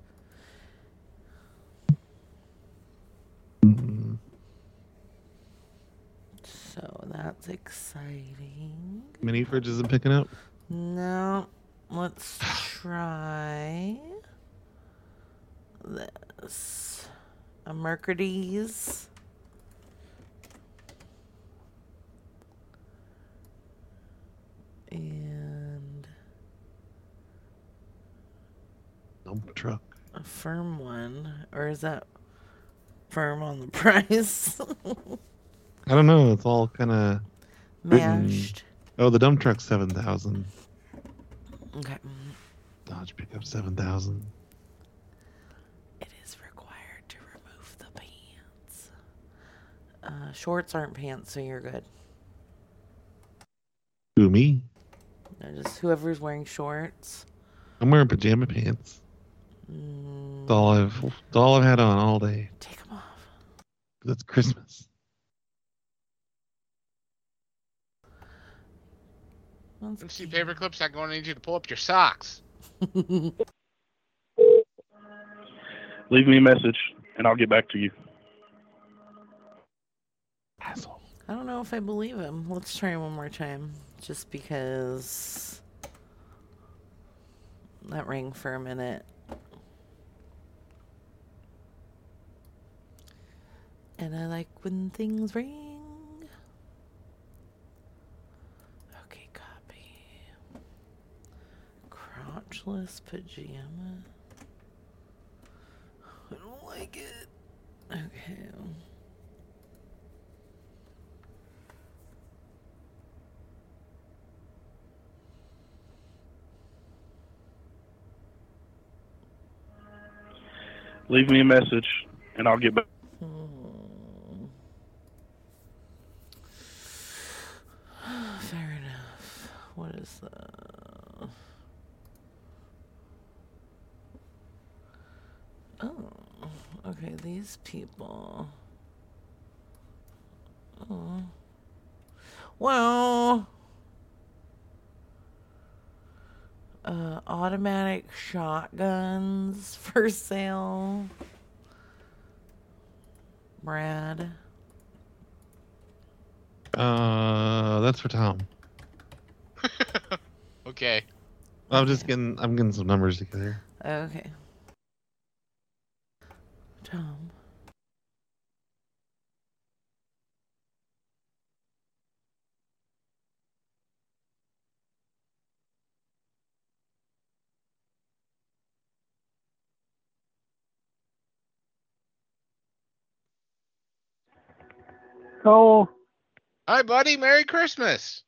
So that's exciting. Mini fridge isn't picking up. No, let's try this. A Mercedes. And Dump truck. a firm one. Or is that firm on the price? I don't know. It's all kind of Mashed. Oh, the dump truck seven thousand. Okay. Dodge pickup seven thousand. It is required to remove the pants. Uh, shorts aren't pants, so you're good. Who me? No, just whoever's wearing shorts. I'm wearing pajama pants. That's all I've that's all I've had on all day. Take them off. That's Christmas. Let's see paper clips. I'm going to need you to pull up your socks. Leave me a message, and I'll get back to you. I don't know if I believe him. Let's try one more time. Just because that rang for a minute. And I like when things ring. Okay, copy. Crotchless pajama. I don't like it. Okay. Leave me a message, and I'll get back. Hmm. Fair enough. What is the? Oh, okay. These people. Oh. Well. Uh, automatic shotguns for sale. Brad. Uh, that's for Tom. Okay. I'm just getting I'm getting some numbers together. Okay. Tom. Oh, Hi, buddy. Merry Christmas.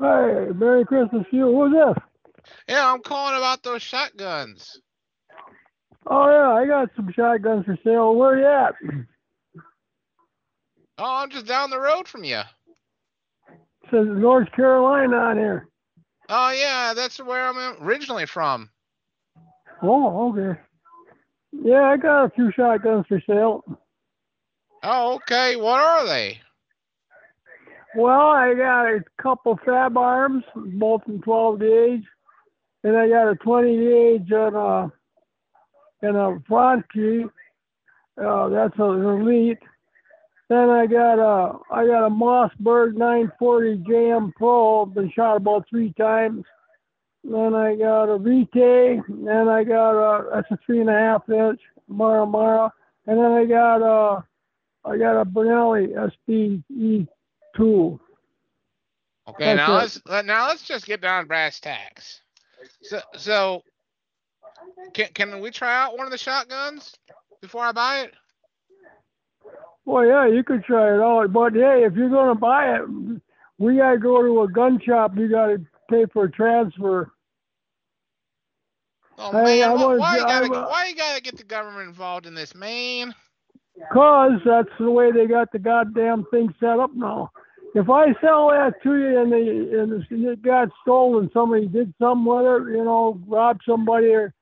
hey, Merry Christmas to you. Who's this? Yeah, I'm calling about those shotguns. Oh, yeah, I got some shotguns for sale. Where you at? Oh, I'm just down the road from you. says North Carolina on here. Oh, yeah, that's where I'm originally from. Oh, okay. Yeah, I got a few shotguns for sale. Oh, okay. What are they? Well, I got a couple Fabarms, both in 12 gauge, and I got a 20 gauge and a and a front. Uh, that's an elite. Then I got a I got a Mossberg 940 JM Pro. Been shot about three times. Then I got a VK. Then I got a that's a three and a half inch Mara Mara. And then I got a I got a Benelli SBE two. Okay, That's now it. let's now let's just get down to brass tacks. So, so can can we try out one of the shotguns before I buy it? Well, yeah, you could try it out, but hey, if you're gonna buy it, we gotta go to a gun shop. You gotta pay for a transfer. Oh Hey, man, was- why you gotta I why you gotta get the government involved in this, man? Cause that's the way they got the goddamn thing set up now. If I sell that to you and, they, and it got stolen, somebody did something with it, you know, robbed somebody or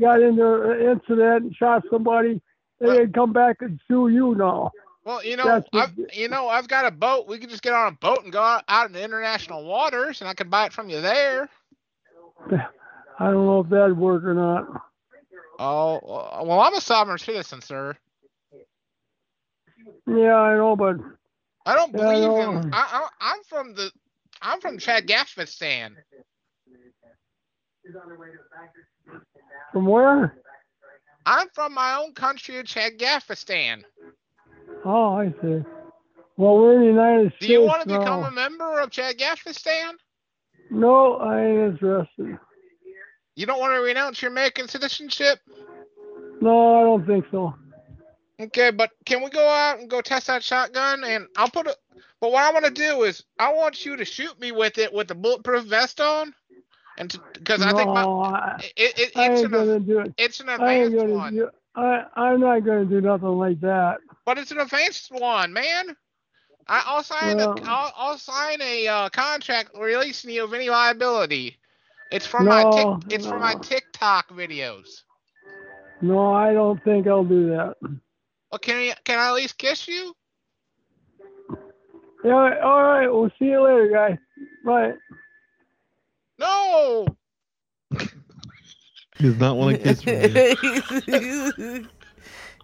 got uh, into an incident and shot somebody, they come back and sue you now. Well, you know, I've you know I've got a boat. We could just get on a boat and go out, out into international waters, and I could buy it from you there. I don't know if that'd work or not. Oh well, I'm a sovereign citizen, sir. Yeah, I know, but I don't Yeah, I believe know. in. I, I, I'm from the. I'm from Chad Chadgafistan. From where? I'm from my own country of Chadgafistan. Oh, I see. Well, we're in the United Do States you want to now. become a member of Chadgafistan? No, I ain't interested. You don't want to renounce your American citizenship? No, I don't think so. Okay, but can we go out and go test that shotgun? And I'll put it. But what I want to do is I want you to shoot me with it with a bulletproof vest on, and because I think my, it, it, it's an gonna do it. it's an advanced one, do. I I'm not gonna do nothing like that. but it's an advanced one, man. I, I'll sign Well- a I'll, I'll sign a uh, contract releasing you of any liability. It's for my No, tick, it's for my. TikTok videos. No, I don't think I'll do that. Well, can I can I at least kiss you? Yeah, all right. We'll see you later, guy. Bye. No. He does not want to kiss from you.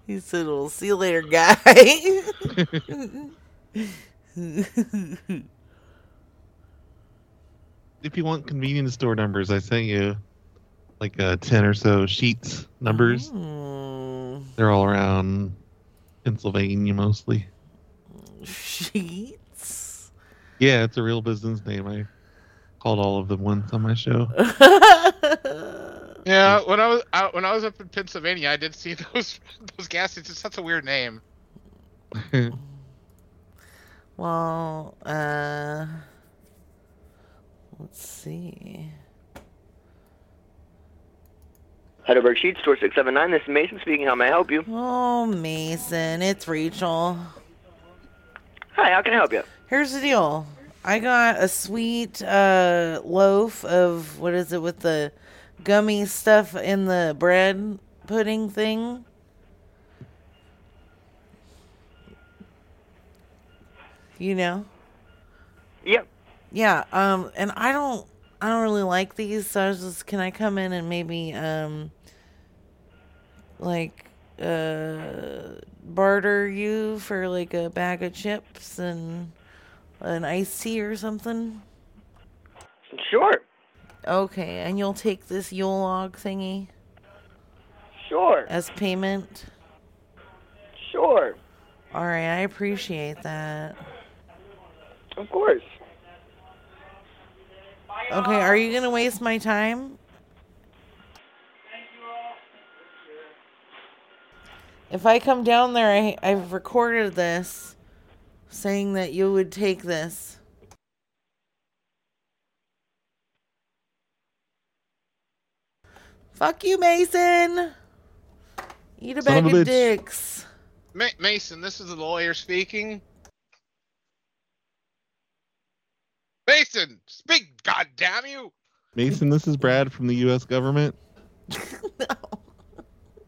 he said, "We'll see you later, guy." if you want convenience store numbers, I sent you like uh, 10 or so Sheetz numbers. Hmm. They're all around Pennsylvania mostly. Sheetz. Yeah, it's a real business name. I called all of them once on my show. Yeah, when I was I, when I was up in Pennsylvania, I did see those those gas stations. It's such a weird name. Well, uh, let's see. Heidelberg Sheetz Store 679. This is Mason speaking. How may I help you? Oh, Mason, it's Rachel. Hi, how can I help you? Here's the deal. I got a sweet uh, loaf of what is it with the gummy stuff in the bread pudding thing. You know? Yep. Yeah, um and I don't I don't really like these, so I was just can I come in and maybe um like uh barter you for like a bag of chips and an iced tea or something? Sure. Okay, and you'll take this Yule log thingy Sure. as payment? Sure. All right, I appreciate that. Of course. Okay, are you gonna waste my time? If I come down there, I, I've recorded this saying that you would take this. Fuck you, Mason. Eat a Son bag of of, dicks. Ma- Mason, this is the lawyer speaking. Mason, speak, goddamn you! Mason, this is Brad from the U.S. government. No.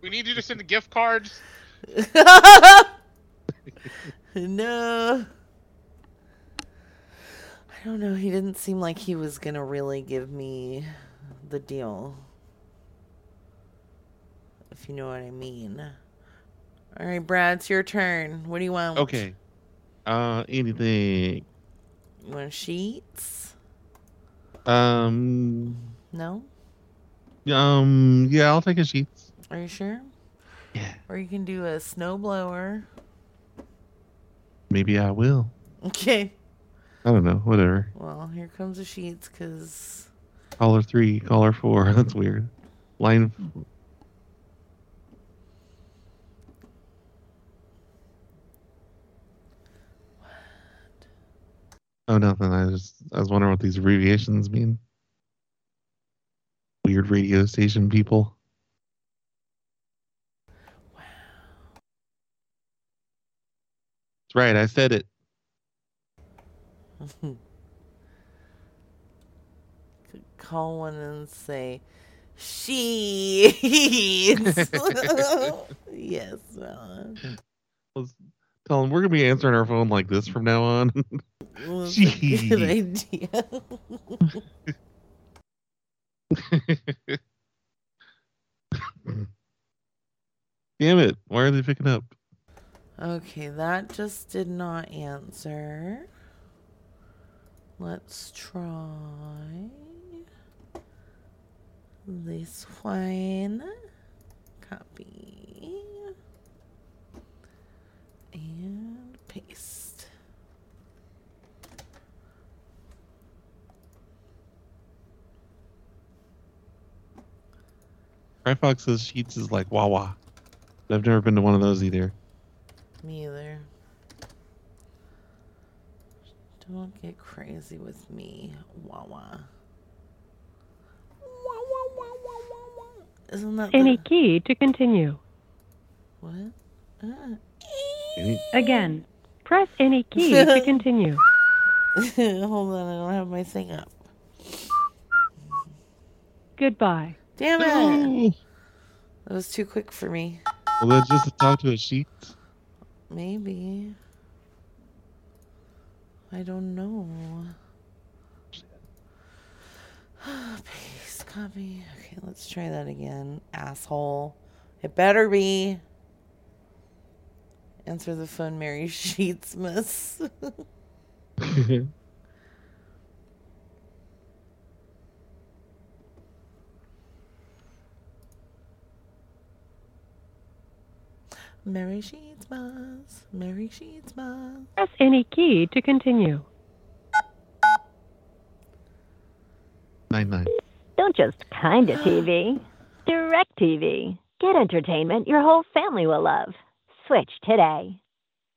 We need you to send the gift cards. no. I don't know. He didn't seem like he was going to really give me the deal. If you know what I mean. All right, Brad, it's your turn. What do you want? Okay. Uh, anything. You want Sheetz? Um. No? Um. Yeah, I'll take a Sheetz. Are you sure? Yeah. Or you can do a snowblower. Maybe I will. Okay. I don't know. Whatever. Well, here comes the Sheetz because Caller three, caller four. That's weird. Line. Oh, nothing. I just I was wondering what these abbreviations mean. Weird radio station people. That's right. I said it. could call one and say, Sheetz. yes. Let's tell them we're gonna be answering our phone like this from now on. good idea. Damn it! Why are they picking up? Okay, that just did not answer. Let's try this one. Copy and paste. Cryfox says Sheetz is like Wawa. I've never been to one of those either. Me either. Don't get crazy with me, Wawa. Isn't that Any the... key to continue. What? Uh, Again, press any key to continue. Hold on, I don't have my thing up. Goodbye. Damn it! That was too quick for me. Well, that's just to talk to a sheet. Maybe. I don't know. Paste, copy. Okay, let's try that again. Asshole. It better be. Answer the phone, Mary Sheets, miss. Mary Sheets, miss. Mary Sheets, miss. Press any key to continue. Nine nine. Don't just kind of TV. DirecTV. Get entertainment your whole family will love. Switch today.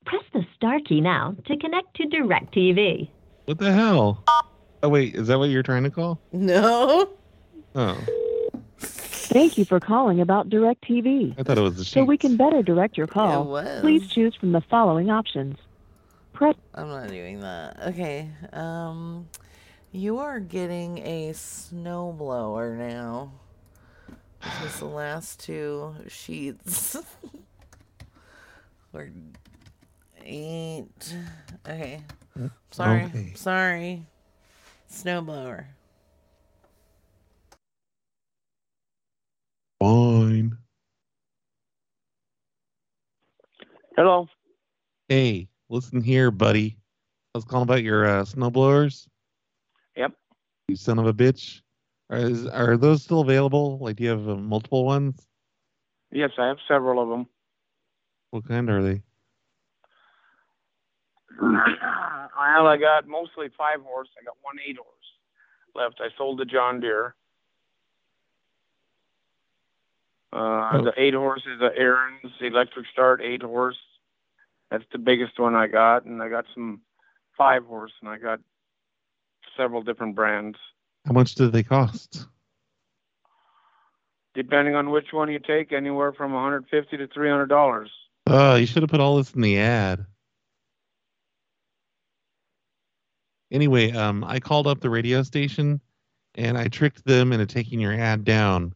Press the star key now to connect to DirecTV. What the hell? Oh wait, is that what you're trying to call? No. Oh, Thank you for calling about DirecTV. I thought it was the Sheetz. So we can better direct your call, was. please choose from the following options. Press I'm not doing that. Okay. Um, you are getting a snowblower now. Because the last two Sheetz or eight. Okay. Sorry. Okay. Sorry. Snowblower. Fine. Hello. Hey, listen here, buddy. I was calling about your uh, snowblowers. Yep. You son of a bitch. Are, is, are those still available? Like, do you have uh, multiple ones? Yes, I have several of them. What kind are they? Well, I only got mostly five horse. I got one eight horse left. I sold the John Deere. Uh, The eight horse is a Ariens electric start eight horse. That's the biggest one I got, and I got some five horse, and I got several different brands. How much do they cost? Depending on which one you take, anywhere from 150 to 300 dollars. Oh, you should have put all this in the ad. Anyway, um, I called up the radio station and I tricked them into taking your ad down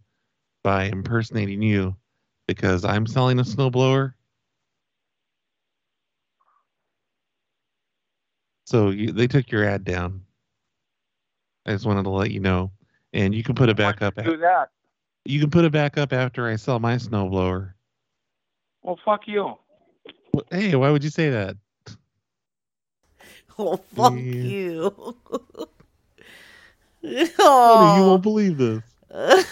by impersonating you because I'm selling a snowblower. So you, they took your ad down. I just wanted to let you know, and you can put it back up. Do that. You can put it back up after I sell my snowblower. Well, fuck you. Wh- Hey, why would you say that? Oh, fuck Yeah. you. Honey, you oh. won't believe this. Do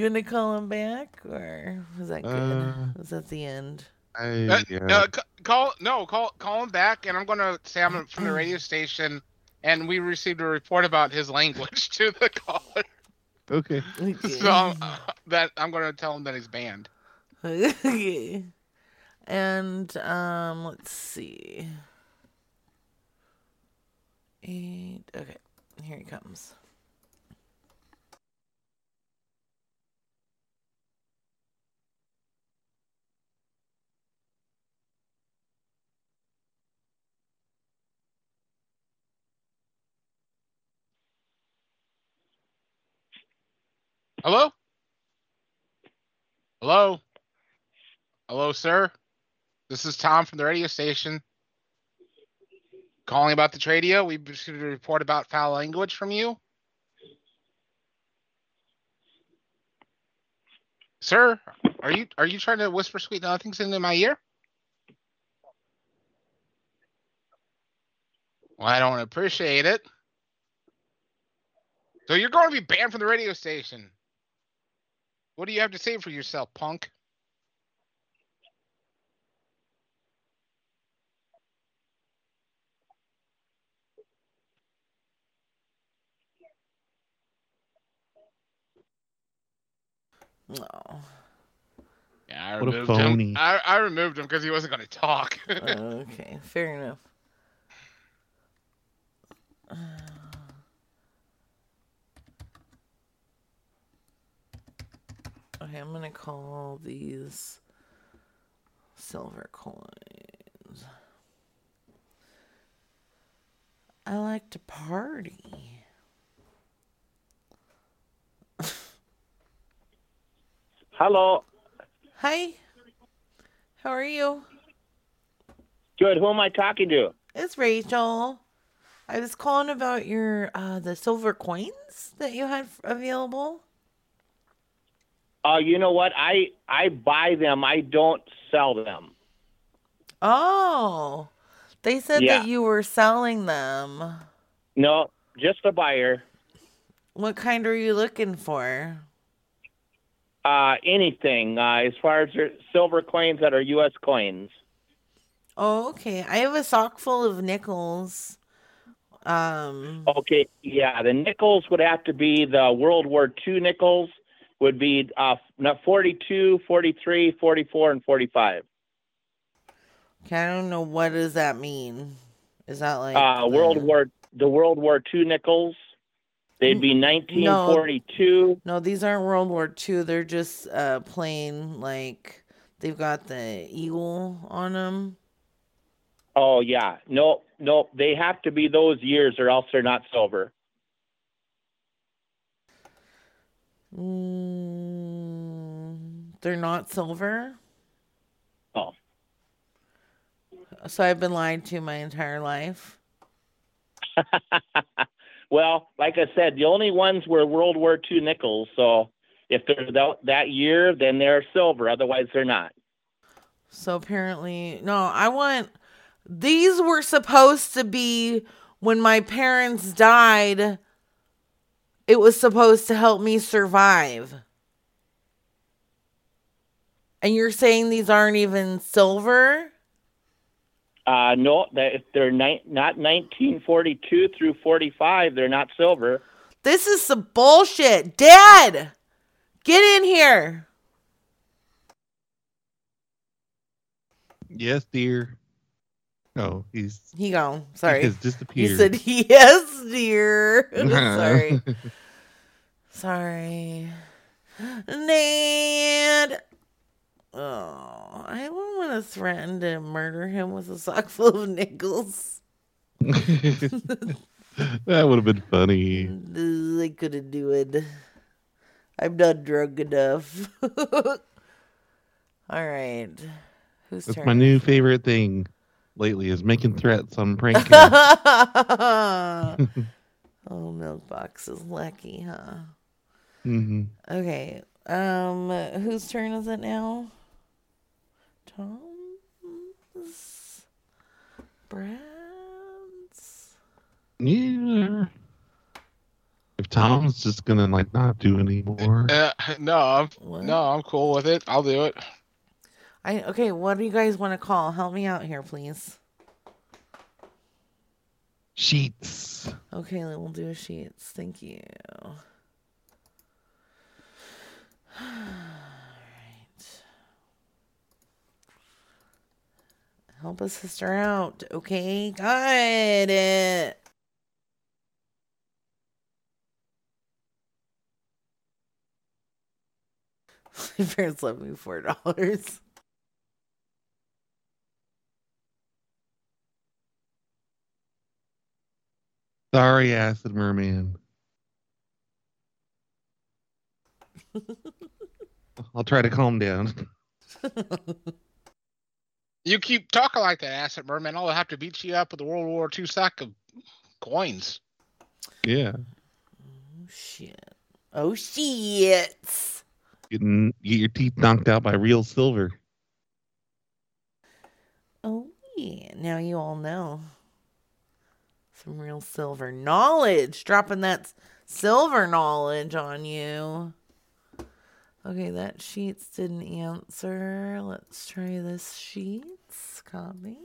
you want to call him back, or was that good? Uh, was that the end? I, Uh, yeah. uh, c- call no, call call him back, and I'm gonna say I'm from the radio station, and we received a report about his language to the caller. Okay. So uh, that I'm gonna tell him that he's banned. okay. And um, let's see. Eight. Okay, here he comes. Hello? Hello? Hello, sir? This is Tom from the radio station. Calling about the tradio. We received a report about foul language from you. Sir, are you are you trying to whisper sweet nothings into my ear? Well, I don't appreciate it. So you're going to be banned from the radio station. What do you have to say for yourself, punk? No. Yeah, I What a removed phony. him. I, I removed him because he wasn't going to talk. okay, fair enough. Okay, I'm gonna call these silver coins. I like to party. Hello. Hi. How are you? Good. Who am I talking to? It's Rachel. I was calling about your uh the silver coins that you had available. Uh, you know what? I I buy them. I don't sell them. Oh. They said Yeah. that you were selling them. No, just a buyer. What kind are you looking for? Uh, anything uh, as far as silver coins that are U.S. coins. Oh, okay. I have a sock full of nickels. Um Okay, yeah, the nickels would have to be the World War II nickels would be uh, not 42, 43, 44, and 45. okay, I don't know what does that mean. Is that like Uh, the- World War the World War II nickels. They'd be 1942. No, these aren't World War II. They're just uh plain like they've got the eagle on them. Oh yeah, no, no, they have to be those years or else they're not silver. Mm, they're not silver. Oh. So I've been lied to my entire life. Well, like I said, the only ones were World War II nickels. So if they're that, that year, then they're silver. Otherwise, they're not. So apparently, no, I want these were supposed to be when my parents died. It was supposed to help me survive. And you're saying these aren't even silver? Uh, no, that if they're ni- not 1942 through 45, they're not silver. This is some bullshit. Dad, get in here. Yes, dear. Oh, he's He gone. Sorry. He has He said yes, dear. Sorry. Sorry. Ned. Oh, I wouldn't want to threaten to murder him with a sock full of nickels. that would have been funny. I couldn't do it. I'm not drunk enough. All right. Whose That's turn? my new favorite thing lately is making threats on prank. oh, milk box is lucky, huh? Hmm Okay. Um, whose turn is it now? Tom's? Brad's? Yeah. If Tom's just gonna like not do anymore, Uh, no, I'm no, I'm cool with it. I'll do it. I okay. What do you guys want to call? Help me out here, please. Sheetz. Okay, then we'll do Sheetz. Thank you. Alright. Help a sister out, okay? Got it. My parents left me four dollars. Sorry, acid merman. I'll try to calm down. You keep talking like that, Acid Merman. I'll have to beat you up with a World War II sack of coins. Yeah, Oh shit. Oh shit. getting get your teeth knocked out by real silver. Oh yeah. Now you all know. Some real silver knowledge. Dropping that silver knowledge on you. Okay, that Sheetz didn't answer. Let's try this Sheetz. Copy.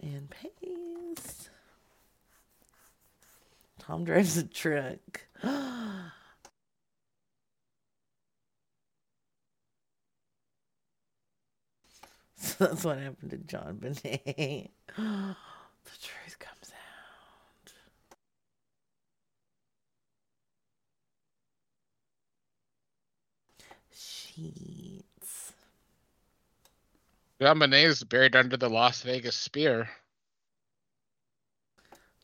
And paste. Tom drives a truck. So that's what happened to JonBenét. the truth comes out. Sheetz. John Bonet is buried under the Las Vegas spear.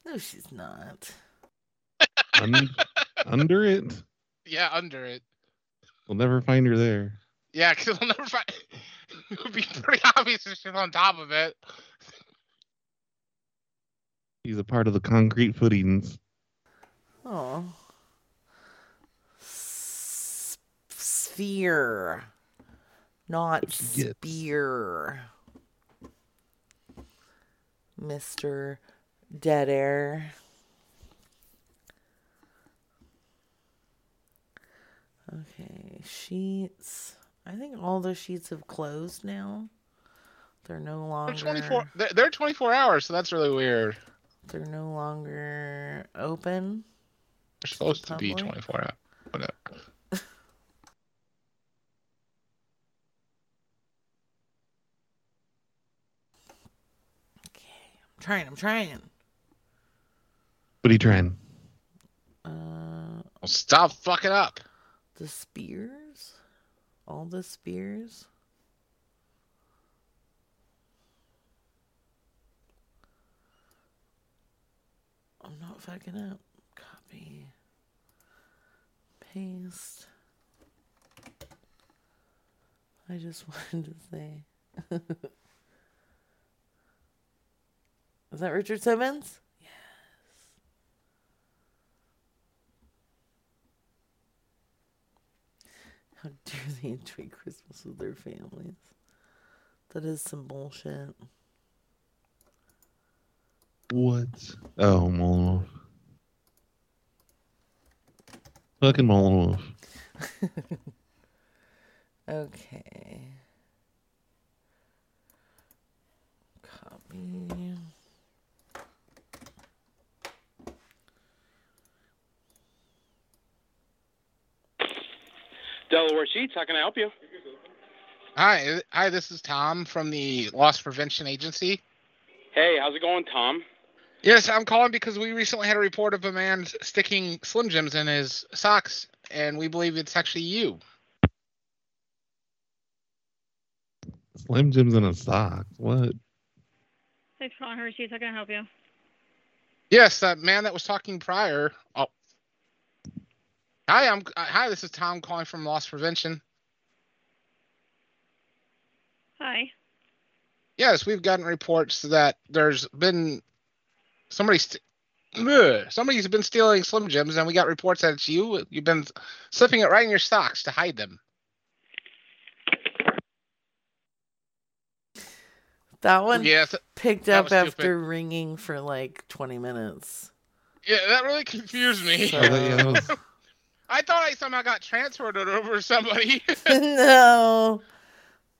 No, she's not. Un- under it, Yeah, under it. we'll never find her there. Yeah, because I'll never find. it would be pretty obvious if she's on top of it. He's a part of the concrete footings. Oh. S- sphere. Not she spear. Mr. Dead Air. Okay, Sheetz. I think all the Sheetz have closed now. They're no longer. They're 24. They're, they're 24 hours, so that's really weird. They're no longer open. They're supposed to be 24 hours. Whatever. Trying. I'm trying. What are you trying? Uh, Well, stop fucking up. the spears. All the spears. I'm not fucking up. Copy. Paste. I just wanted to say. Is that Richard Simmons? Yes. How dare they enjoy Christmas with their families? That is some bullshit. What? Oh, Molotov. Fucking Molotov. Okay. Copy. Delaware Sheetz, how can I help you? Hi, hi. This is Tom from the Loss Prevention Agency. Hey, how's it going, Tom? Yes, I'm calling because we recently had a report of a man sticking Slim Jims in his socks, and we believe it's actually you. Slim Jims in a sock. What? Thanks for calling her receipts. How can I help you? Yes, that man that was talking prior. Oh, hi. I'm uh, hi. This is Tom calling from Loss Prevention. Hi. Yes, we've gotten reports that there's been somebody st- Ugh. somebody's been stealing Slim Jims, and we got reports that it's you. You've been slipping it right in your socks to hide them. That one Yeah, th- picked that up after stupid. ringing for like 20 minutes. Yeah, that really confused me. So- Yeah, that was- I thought I somehow got transferred over to somebody. no.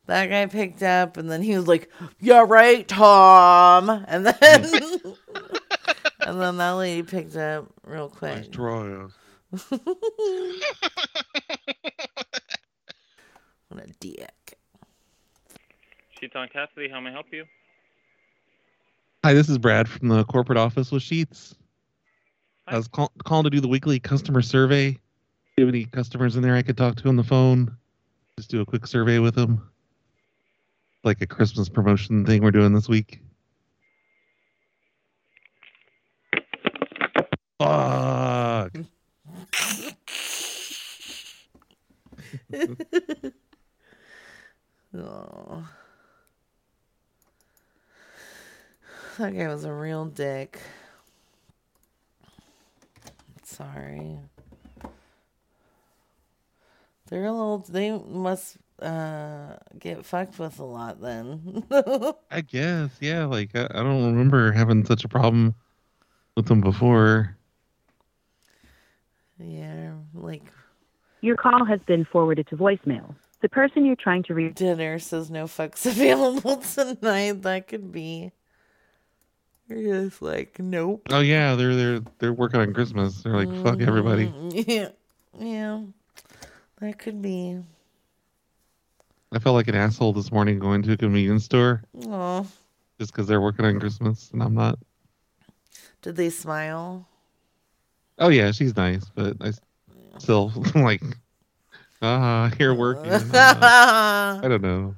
That guy picked up and then he was like, Yeah, right, Tom. And then and then that lady picked up real quick. Nice Try what a dick. Sheetz on Cassidy, how may I help you? Hi, this is Brad from the corporate office with Sheetz. I was call- calling to do the weekly customer survey. Do you have any customers in there I could talk to on the phone? Just do a quick survey with them. Like a Christmas promotion thing we're doing this week. Fuck. oh. That guy was a real dick. Sorry. They're a little. They must uh get fucked with a lot then. I guess, yeah. Like I, I don't remember having such a problem with them before. yeah, like Your call has been forwarded to voicemail. The person you're trying to reach. dinner says no fucks available tonight. That could be. You're just like, nope. Oh yeah, they're they're they're working on Christmas. They're like, fuck everybody. Mhm. Yeah, yeah, that could be. I felt like an asshole this morning going to a convenience store Oh, just because they're working on Christmas and I'm not. did they smile? Oh yeah, she's nice, but I still like, ah, you're working. I'm I don't know.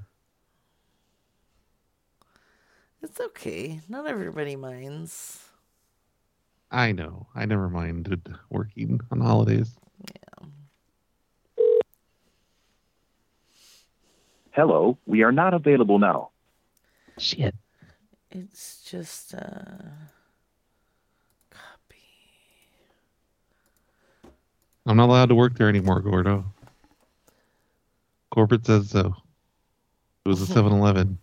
It's okay. Not everybody minds. I know. I never minded working on holidays. Hello, we are not available now. Shit. It's just uh copy. I'm not allowed to work there anymore, Gordo. Corporate says so. It was a 7-Eleven.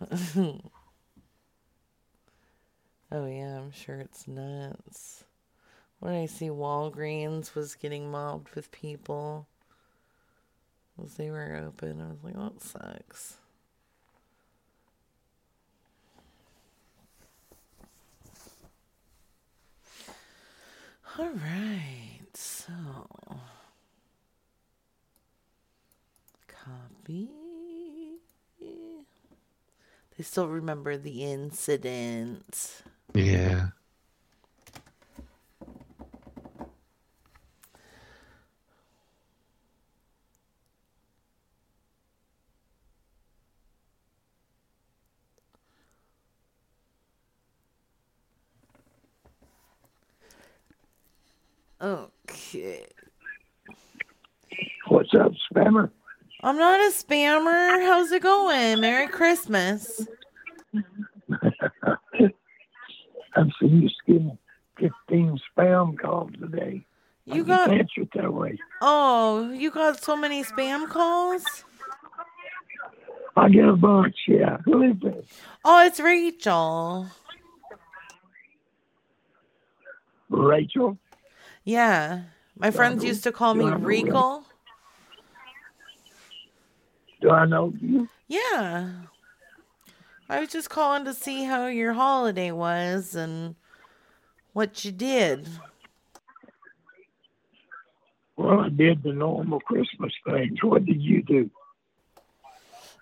oh yeah, I'm sure it's nuts. When I see Walgreens was getting mobbed with people as they were open, I was like, oh, that sucks. All right, so copy. They still remember the incident. Yeah. What's up, spammer? I'm not a spammer. How's it going? Merry Christmas. I've seen you getting 15 spam calls today. You I got- just answer it that way. Oh, you got so many spam calls? I get a bunch, yeah. Who is this? Oh, it's Rachel. Rachel? Yeah. My friends used to call me Regal. Do I know you? Yeah. I was just calling to see how your holiday was and what you did. Well, I did the normal Christmas things. What did you do?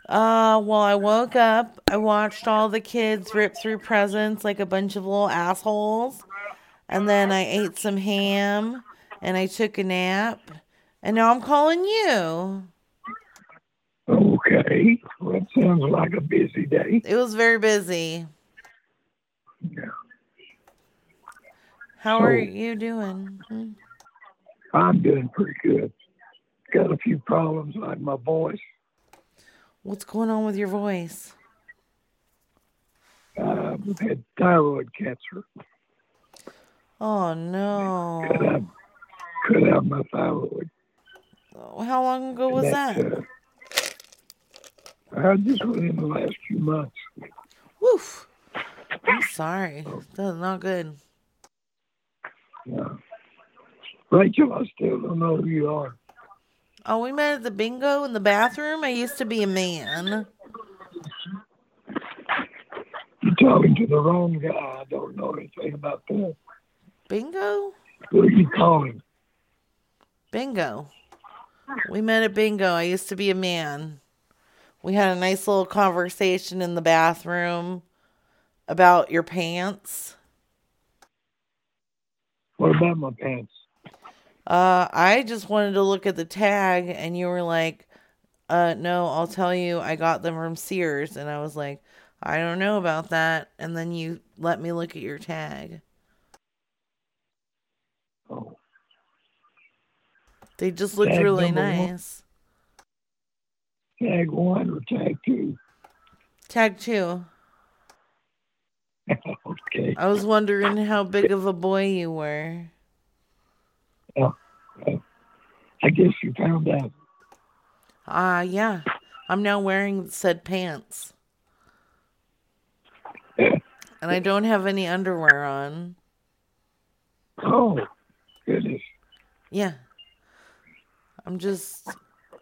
Uh, well, I woke up, I watched all the kids rip through presents like a bunch of little assholes, and then I ate some ham and I took a nap, and now I'm calling you. Okay. Well, that sounds like a busy day. It was very busy. Yeah. How So- are you doing? I'm doing pretty good. Got a few problems like my voice. What's going on with your voice? Uh, I've had thyroid cancer. Oh no. Cut out, my thyroid. How long ago was That's, that? Uh, I just within the last few months. Woof. I'm sorry. That's not good. Yeah. Rachel, I still don't know who you are. Oh, we met at the bingo in the bathroom. I used to be a man. You're talking to the wrong guy. I don't know anything about that. Bingo? Who are you calling? Bingo. We met at bingo. I used to be a man. We had a nice little conversation in the bathroom about your pants. What about my pants? Uh, I just wanted to look at the tag, and you were like, uh, no, I'll tell you, I got them from Sears. And I was like, I don't know about that. And then you let me look at your tag. Oh. They just looked Tag really number one? nice. Tag one or tag two? Tag two. okay. I was wondering how big of a boy you were. Yeah. I guess you found out. Ah, yeah. I'm now wearing said pants. And I don't have any underwear on. Oh, goodness. Yeah. I'm just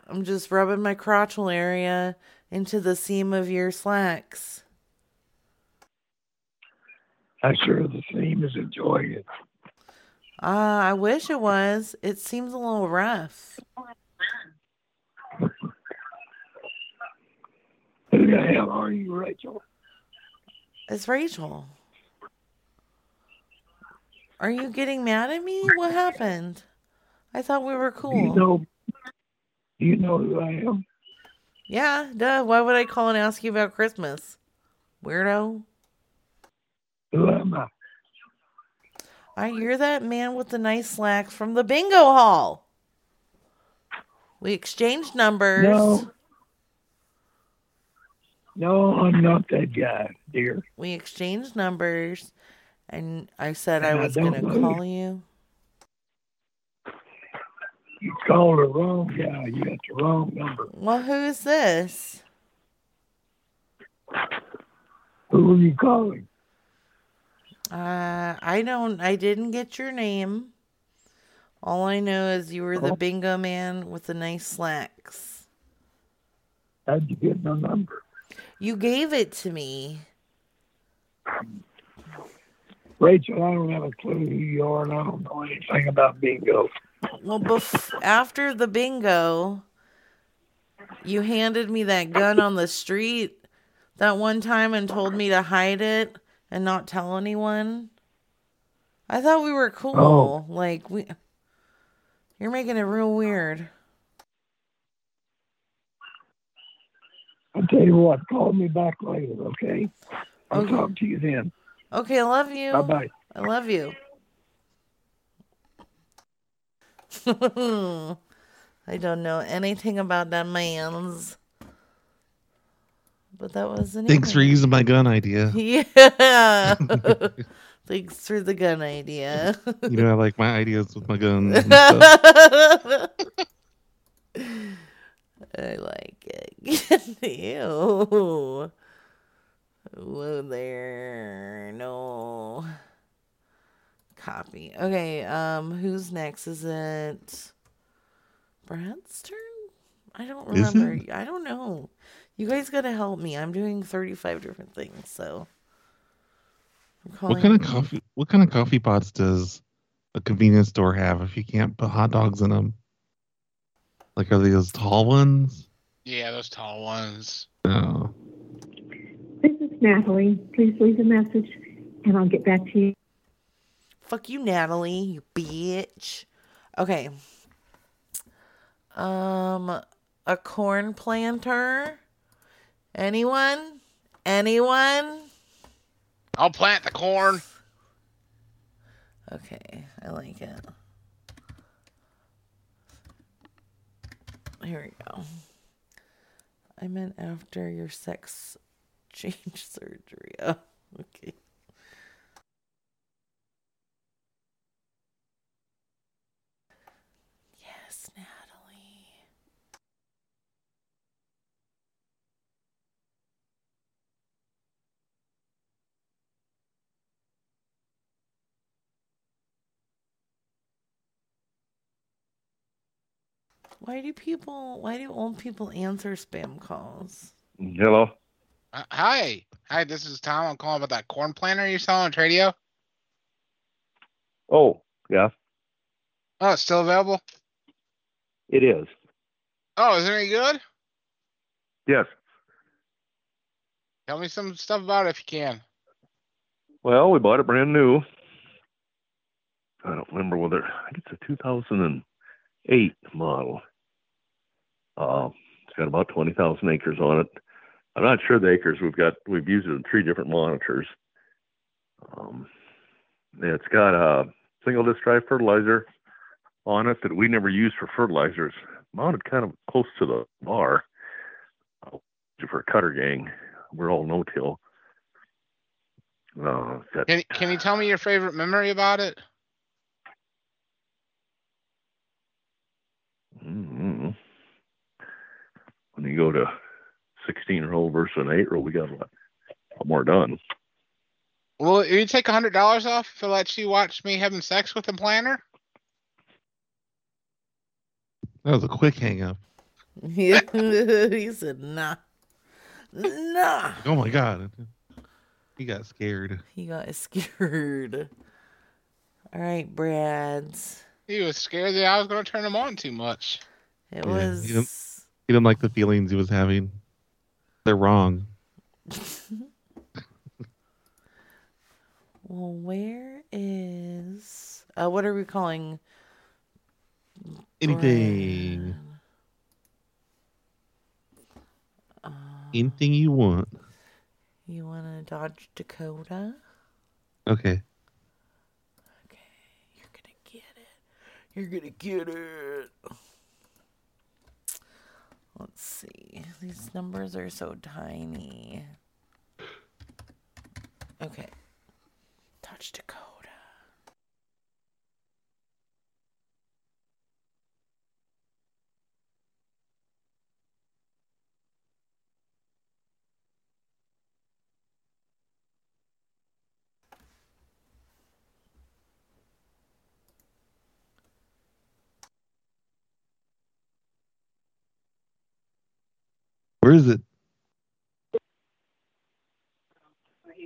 I'm just rubbing my crotchal area into the seam of your slacks. I sure the seam is enjoying it. Ah, I wish it was. It seems a little rough. Who the hell are you, Rachel? It's Rachel. Are you getting mad at me? What happened? I thought we were cool. You know, you know who I am. Yeah, duh. Why would I call and ask you about Christmas? Weirdo. Who am I? I you're that man with the nice slacks from the bingo hall. We exchanged numbers. No. No, I'm not that guy, dear. We exchanged numbers and I said And I I was don't gonna know you. call you. You called the wrong guy. You got the wrong number. Well, who is this? Who are you calling? Uh I don't I didn't get your name. All I know is you were the Oh. bingo man with the nice slacks. How'd you get my number? You gave it to me. Rachel, I don't have a clue who you are, and I don't know anything about bingo. Well, bef- after the bingo, you handed me that gun on the street that one time and told me to hide it and not tell anyone. I thought we were cool. Oh. Like we You're making it real weird. I'll tell you what, call me back later, okay? I'll Okay. talk to you then. Okay, I love you. Bye-bye. I love you. I don't know anything about that man's. But that was an Thanks for using my gun idea. Yeah. Thanks for the gun idea. You know, I like my ideas with my guns. I like it. Ew. Whoa there. No. Copy. Okay, um, who's next? Is it Brad's turn? I don't remember. I don't know. You guys gotta help me. I'm doing 35 different things, so. What kind of coffee? What kind of coffee pots does a convenience store have if you can't put hot dogs in them? Like, are they those tall ones? Yeah, those tall ones. No. This is Natalie. Please leave a message and I'll get back to you. Fuck you, Natalie, you bitch. Okay. Um, a corn planter. Anyone? Anyone? I'll plant the corn. Okay, I like it. Here we go. I meant after your sex change surgery. Oh, okay. Yes, Natalie. Why do people, why do old people answer spam calls? Hello. Uh, hi. Hi, this is Tom. I'm calling about that corn planter you're selling on Tradio. Oh, yeah, Oh, it's still available? it is. Oh, is it any good? Yes. Tell me some stuff about it if you can. Well, we bought it brand new. I don't remember whether I think it's a 2008 model. Uh, it's got about 20,000 acres on it. I'm not sure the acres we've got. We've used it in three different monitors. Um, it's got a single disc drive fertilizer on it that we never use for fertilizers. Mounted kind of close to the bar uh, for a cutter gang. We're all no-till. Uh, it's got Can, can you tell me your favorite memory about it? Mm-hmm. When you go to 16 row versus an 8 row, we got a lot, lot more done. Will you take a hundred dollars off if it lets you watch me having sex with a planner. That was a quick hang up. Yeah, he said, nah. Nah. Oh my god. He got scared. He got scared. All right, Brads. He was scared that I was going to turn him on too much. It Yeah, was. He didn't, like the feelings he was having. They're wrong. Well, where is. Uh, what are we calling? Anything. Anything you want. You want to Dodge Dakota? Okay. Okay, you're gonna get it. You're gonna get it. Let's see. These numbers are so tiny. Okay. Touch Dakota. Where is it?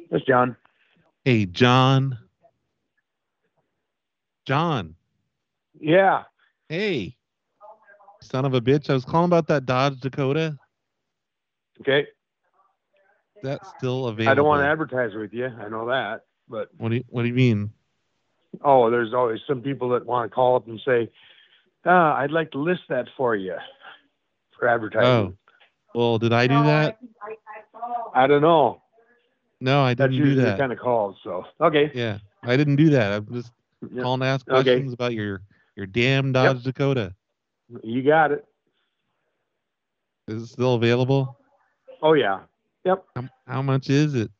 That's John. Hey, John. John. Yeah. Hey. Son of a bitch. I was calling about that Dodge Dakota. Okay. That's still available. I don't want to advertise with you. I know that, but What do you What do you mean? oh, there's always some people that want to call up and say, "Ah, I'd like to list that for you for advertising." Oh. Well, did I do that? I don't know. No, I didn't do usually that. the kind of calls. So okay. Yeah, I didn't do that. I'm just Yeah. calling to ask Okay. questions about your your damn Dodge Dakota. You got it. Is it still available? Oh yeah. Yep. How, how much is it?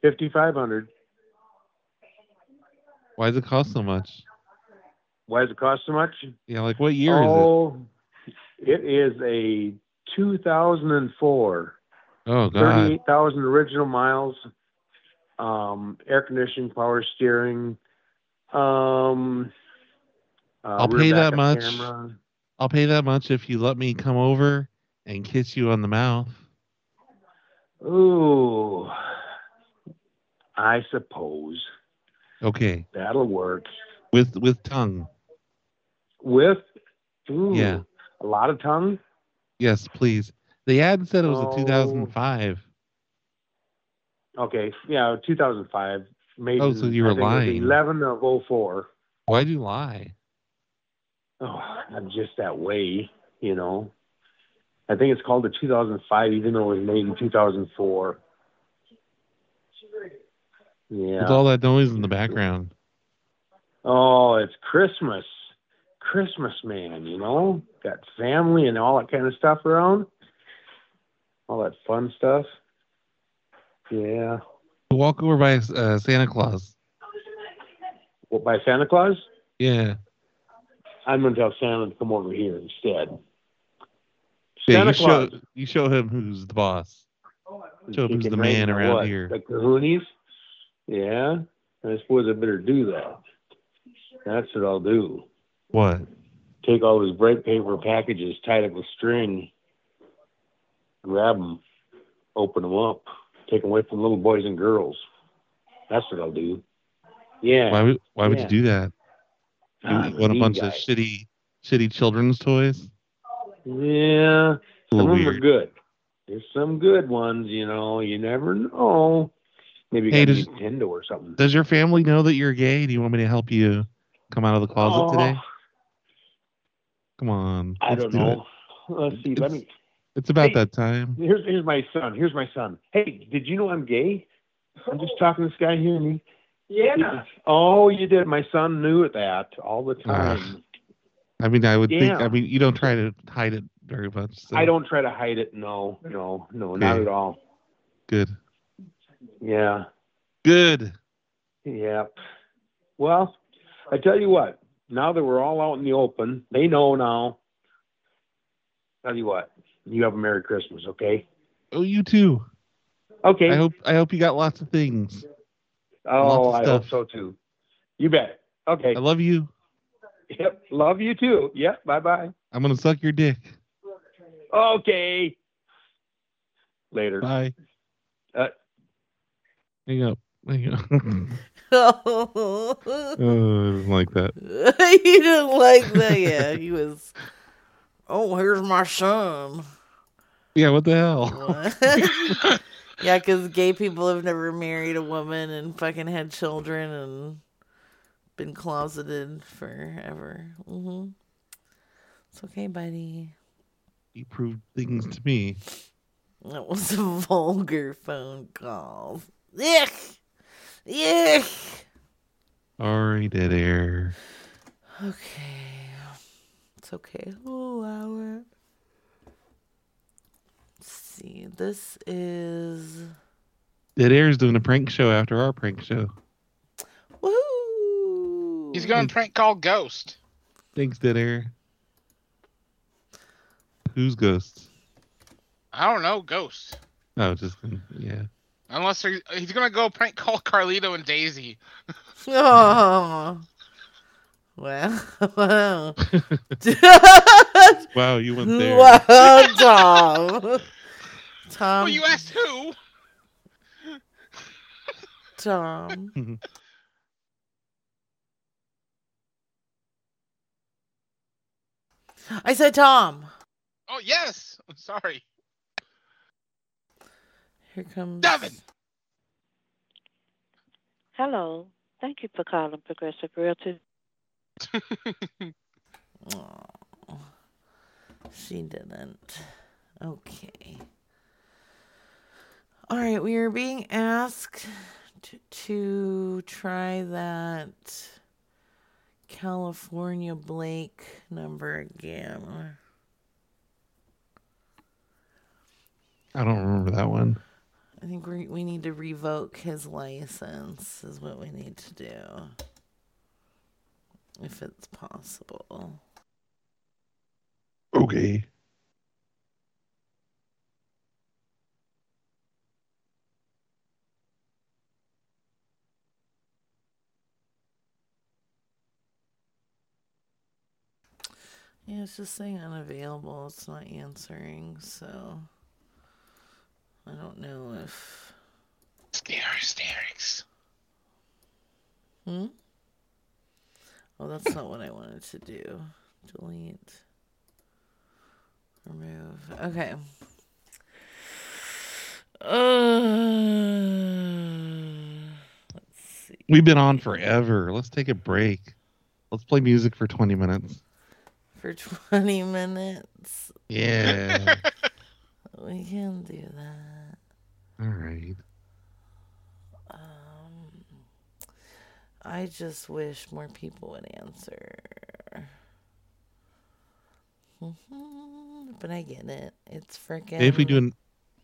Fifty five hundred. Why does it cost so much? Why does it cost so much? Yeah, like what year is it? oh, it is a 2004. it? Oh God. 38,000 original miles. Um, air conditioning, power steering. Um, uh, I'll pay that much. Camera. I'll pay that much if you let me come over and kiss you on the mouth. Ooh, I suppose Okay. that'll work. With with tongue. With ooh, Yeah. a lot of tongue. Yes, please. The ad said it was Oh. a 2005. Okay, yeah, 2005. Maybe, Oh, so you were I think it was lying. 11 of 04. Why'd you lie? Oh, I'm just that way, you know. I think it's called the 2005, even though it was made in 2004. Yeah. With all that noise in the background. Oh, it's Christmas. Christmas, man, you know? Got family and all that kind of stuff around. All that fun stuff. Yeah. Walk over by uh, Santa Claus. What, by Santa Claus? Yeah. I'm going to tell Santa to come over here instead. Yeah, Santa you show Claus. you show him who's the boss. Show him who's the man around what? here. The kahoonies? Yeah. I suppose I better do that. That's what I'll do. What? Take all those bright paper packages tied up with string, grab them, open them up, take them away from little boys and girls. That's what I'll do. Yeah. Why would why would Yeah. you do that? You Ah, a want a bunch of shitty shitty children's toys? Yeah. Some of them are good. There's some good ones, you know. You never know. Maybe you Hey, does- Nintendo or something. Does your family know that you're gay? Do you want me to help you come out of the closet Oh, today? Come on. I don't do know. it. Let's see. Let me. It's about Hey. that time. Here's here's my son. Here's my son. Hey, did you know I'm gay? I'm just talking to this guy here, and he. Yeah. Oh, you did. My son knew that all the Ah, time. I mean, I would think. I mean, you don't try to hide it very much. So. I don't try to hide it. No, no, no, not at all. Good. Yeah. Good. Yeah. Well, I tell you what. Now that we're all out in the open, they know now. Tell you what. You have a Merry Christmas, okay? Oh, you too. Okay. I hope. I hope you got lots of things. Oh, lots I hope so too. You bet. Okay. I love you. Yep. Love you too. Yep. Bye bye. I'm gonna suck your dick. Okay. Later. Bye. Uh, Hang up. Hang up. oh, I didn't like that. he didn't like that. Yeah, he was. Oh, here's my son. Yeah. What the hell? yeah, because gay people have never married a woman and fucking had children and been closeted forever. Mm-hmm. It's okay, buddy. you proved things to me. That was a vulgar phone call. Yuck! Yuck! Sorry, dead air. Okay. It's okay. Oh, hour. Let's see. This is. Dead air is doing a prank show after our prank show. Woo! He's going to prank call Ghost. Thanks, dead air. Who's ghosts? I don't know, Ghost. Oh, just yeah. Unless he's going to go prank call Carlito and Daisy. Oh. Well. Wow. Wow, you went there. Wow, Tom. Tom. Well, you asked who? Tom. I said Tom. Oh, yes. I'm sorry. Here comes Devin. Hello. Thank you for calling Progressive Realty. Aw, she didn't. Okay. All right, we are being asked to, to try that California Blake number again. I don't remember that one. I think we we need to revoke his license is what we need to do. If it's possible. Okay. Yeah, it's just saying unavailable. It's not answering, so I don't know if. Scare hysterics. Hmm? Oh, that's not what I wanted to do. Delete. Remove. Okay. Uh, let's see. We've been on forever. Let's take a break. Let's play music for 20 minutes. for 20 minutes. Yeah. we can do that. All right. Um, I just wish more people would answer. But I get it. It's freaking. If we do an,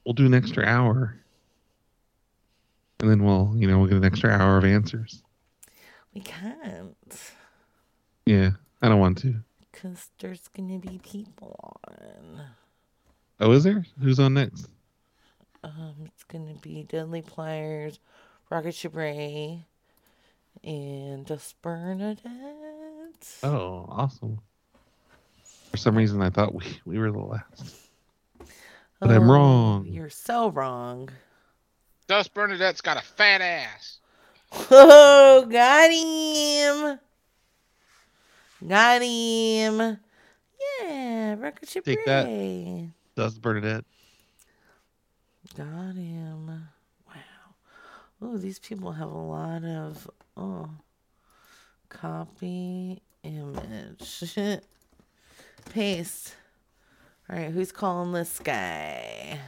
we'll do an extra hour. And then we'll, you know, we'll get an extra hour of answers. We can't. Yeah. I don't want to. Because there's going to be people on. Oh, is there? Who's on next? Um, it's going to be Deadly Pliers, Rocket Ship Ray, and Dust Bernadette. Oh, awesome. For some reason, I thought we, we were the last. But I'm Oh, wrong. You're so wrong. Dust Bernadette's got a fat ass. Oh, got him. Got him. Yeah, Rocket Ship Take that. Ray. Dust Bernadette. Got him. Wow. Oh, these people have a lot of oh copy image. Paste. Alright, who's calling this guy?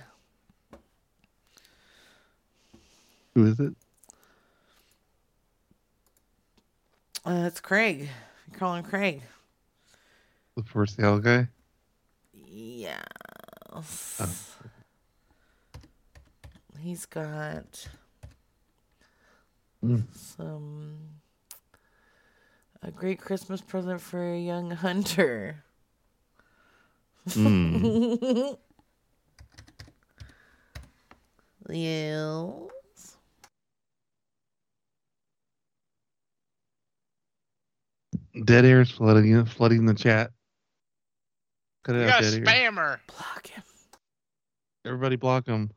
Who is it? Uh, it's Craig. You're calling Craig. The for sale guy? Yes. Oh. He's got Mm. some a great Christmas present for a young hunter. Mm. yes. Dead air is flooding, you, flooding the chat. Cut it You out, got a dead air. spammer. Block him. Everybody block him.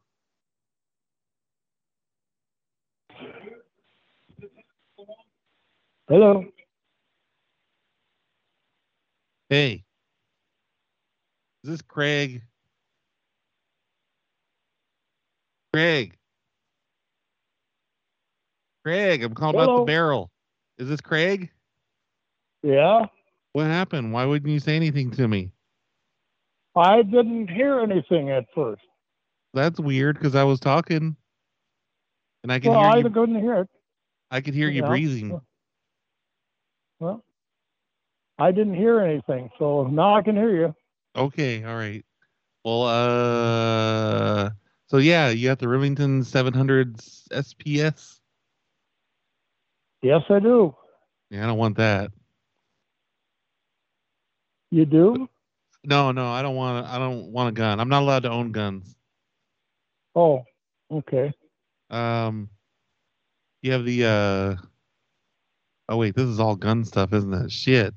Hello. Hey. Is this Craig? Craig. Craig, I'm calling about the barrel. Is this Craig? Yeah. What happened? Why wouldn't you say anything to me? I didn't hear anything at first. That's weird because I was talking and I can. well, I hear you. couldn't hear it. I could hear you Yeah. breathing. Well, I didn't hear anything, so now I can hear you. Okay, all right. Well, uh, so yeah, you got the Remington 700 SPS. Yes, I do. Yeah, I don't want that. You do? No, no, I don't want. I don't want a gun. I'm not allowed to own guns. Oh, okay. Um, you have the. uh Oh wait, this is all gun stuff, isn't it? Shit.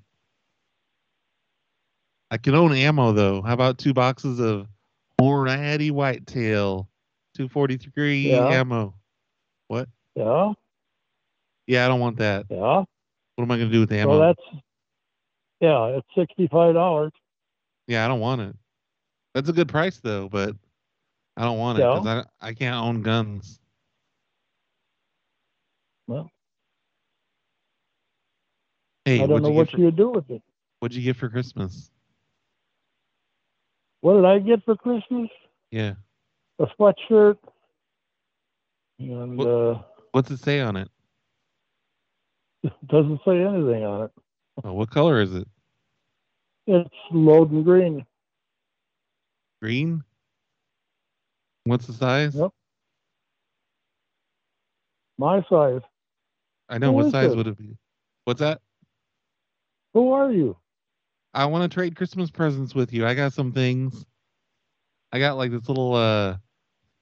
I can own ammo though. How about two boxes of Hornady Whitetail, 243 Yeah. ammo? What? Yeah. Yeah, I don't want that. Yeah. What am I gonna do with the ammo? So that's yeah, it's sixty-five dollars. Yeah, I don't want it. That's a good price though, but I don't want it because I I can't own guns. Well, Hey, I don't know you what for, you do with it. What'd you get for Christmas? What did I get for Christmas? Yeah. A sweatshirt. And What- uh What's it say on it? doesn't say anything on it. Oh, what color is it? It's Loden green. Green. What's the size? Yep. My size. I know. Who what size this? would it be? What's that? Who are you? I want to trade Christmas presents with you. I got some things. I got like this little uh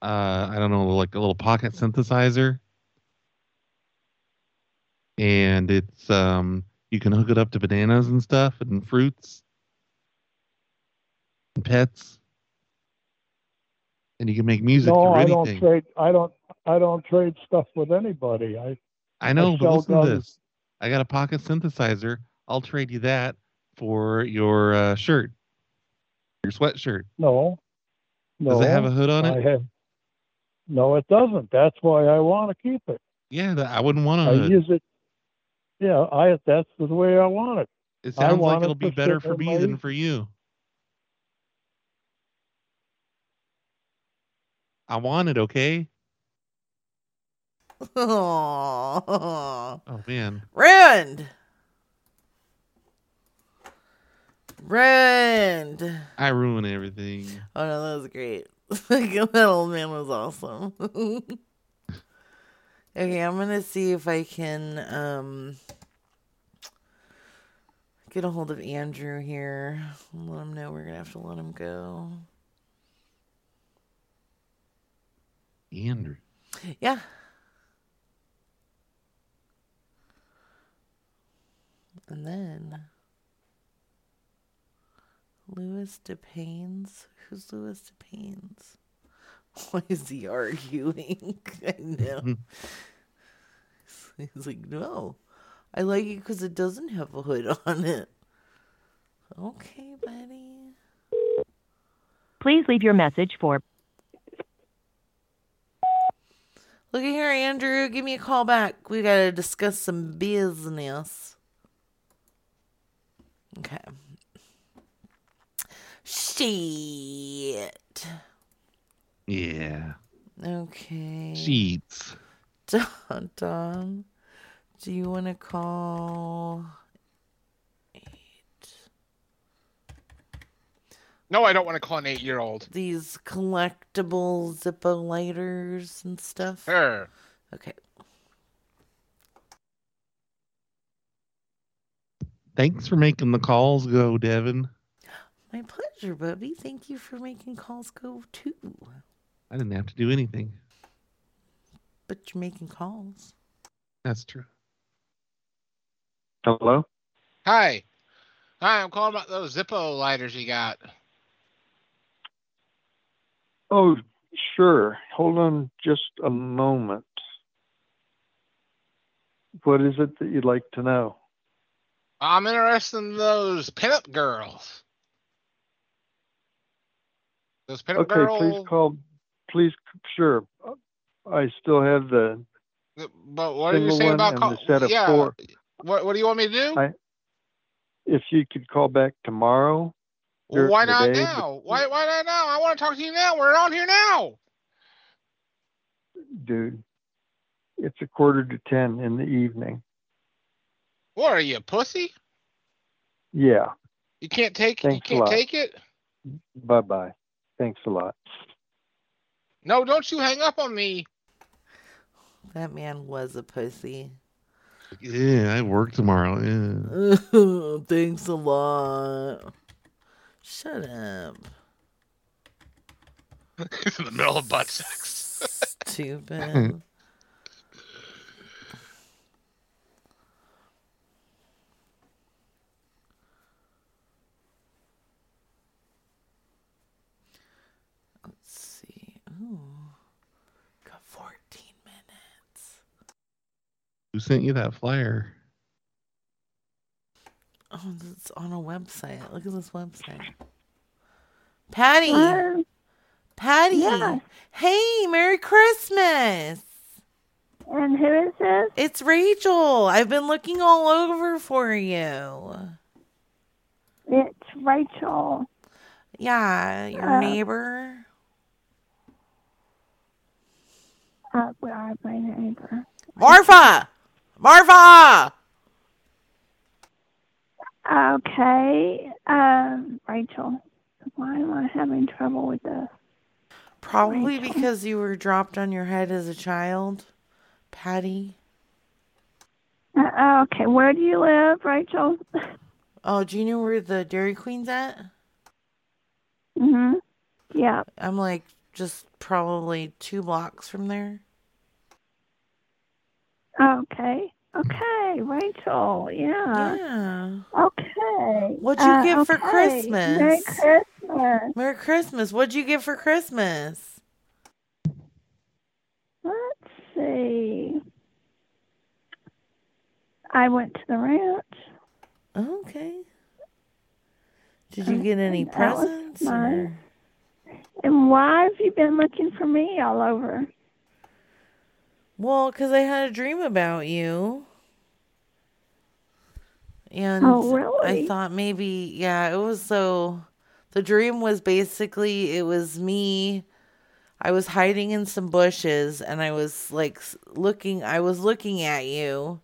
uh I don't know, like a little pocket synthesizer. And it's um you can hook it up to bananas and stuff and fruits and pets. And you can make music no, I don't trade. I don't. I don't trade stuff with anybody. I. I know, I but listen to this. I got a pocket synthesizer. I'll trade you that for your uh, shirt, your sweatshirt. No. No. Does it have a hood on it? I have. No, it doesn't. That's why I want to keep it. Yeah, that, I wouldn't want to. hood. use it. Yeah, I. That's the way I want it. It I sounds like it'll be better for me than for you. I want it, okay? Oh, Oh man. ruined. Ruined. I ruin everything. Oh no, that was great. that old man was awesome. okay, I'm gonna see if I can um get a hold of Andrew here. Let him know we're gonna have to let him go. Andrew. Yeah. And then Louis DePaines. Who's Louis DePaines? Why is he arguing? I know. He's like, no, I like it because it doesn't have a hood on it. Okay, buddy. Please leave your message for Look at here, Andrew. Give me a call back. We gotta discuss some business. Okay. Shit. Yeah. Okay. Sheets. Don, Don, do you want to call? No, I don't want to call an eight-year-old. These collectible Zippo lighters and stuff. Sure. Okay. Thanks for making the calls go, Devin. My pleasure, Bubby. Thank you for making calls go too. I didn't have to do anything. But you're making calls. That's true. Hello? Hi. Hi, I'm calling about those Zippo lighters you got. Oh, sure. Hold on just a moment. What is it that you'd like to know? I'm interested in those pinup girls. Those pinup Okay, girls. please call. Please, sure. I still have the But what are you saying about call? the set of yeah. four. What What do you want me to do? I, if you could call back tomorrow. Well, why not now? Why Why not now? I want to talk to you now. We're on here now. Dude, it's a quarter to ten in the evening. What are you, a pussy? Yeah. You can't take. Thanks you can't lot. take it. Bye bye. Thanks a lot. No, don't you hang up on me. That man was a pussy. Yeah, I work tomorrow. Yeah. Thanks a lot. Shut up. He's in the middle of butt sex. Stupid. Let's see. Ooh. Got 14 minutes. Who sent you that flyer? Oh, it's on a website. Look at this website. Patty. Hello? Patty. Yeah. Hey, Merry Christmas. And who is this? It's Rachel. I've been looking all over for you. It's Rachel. Yeah, your Uh, neighbor. Uh, where are my neighbor? Marfa! Marfa! Okay. Um, Rachel. Why am I having trouble with this? Probably because you were dropped on your head as a child. Patty. Uh, okay. Where do you live, Rachel? Oh, do you know where the Dairy Queen's at? mhm. Yeah. I'm like just probably two blocks from there. Okay. Okay, Rachel. Yeah. Yeah. Okay. What'd you Uh, get for okay. Christmas? Merry Christmas. Christmas. Merry Christmas. What'd you get for Christmas? Let's see. I went to the ranch. Okay. Did you get any and presents? Or... And why have you been looking for me all over? Well, because I had a dream about you. And oh, really? I thought maybe, yeah, it was so the dream was basically it was me. I was hiding in some bushes and I was like looking, I was looking at you.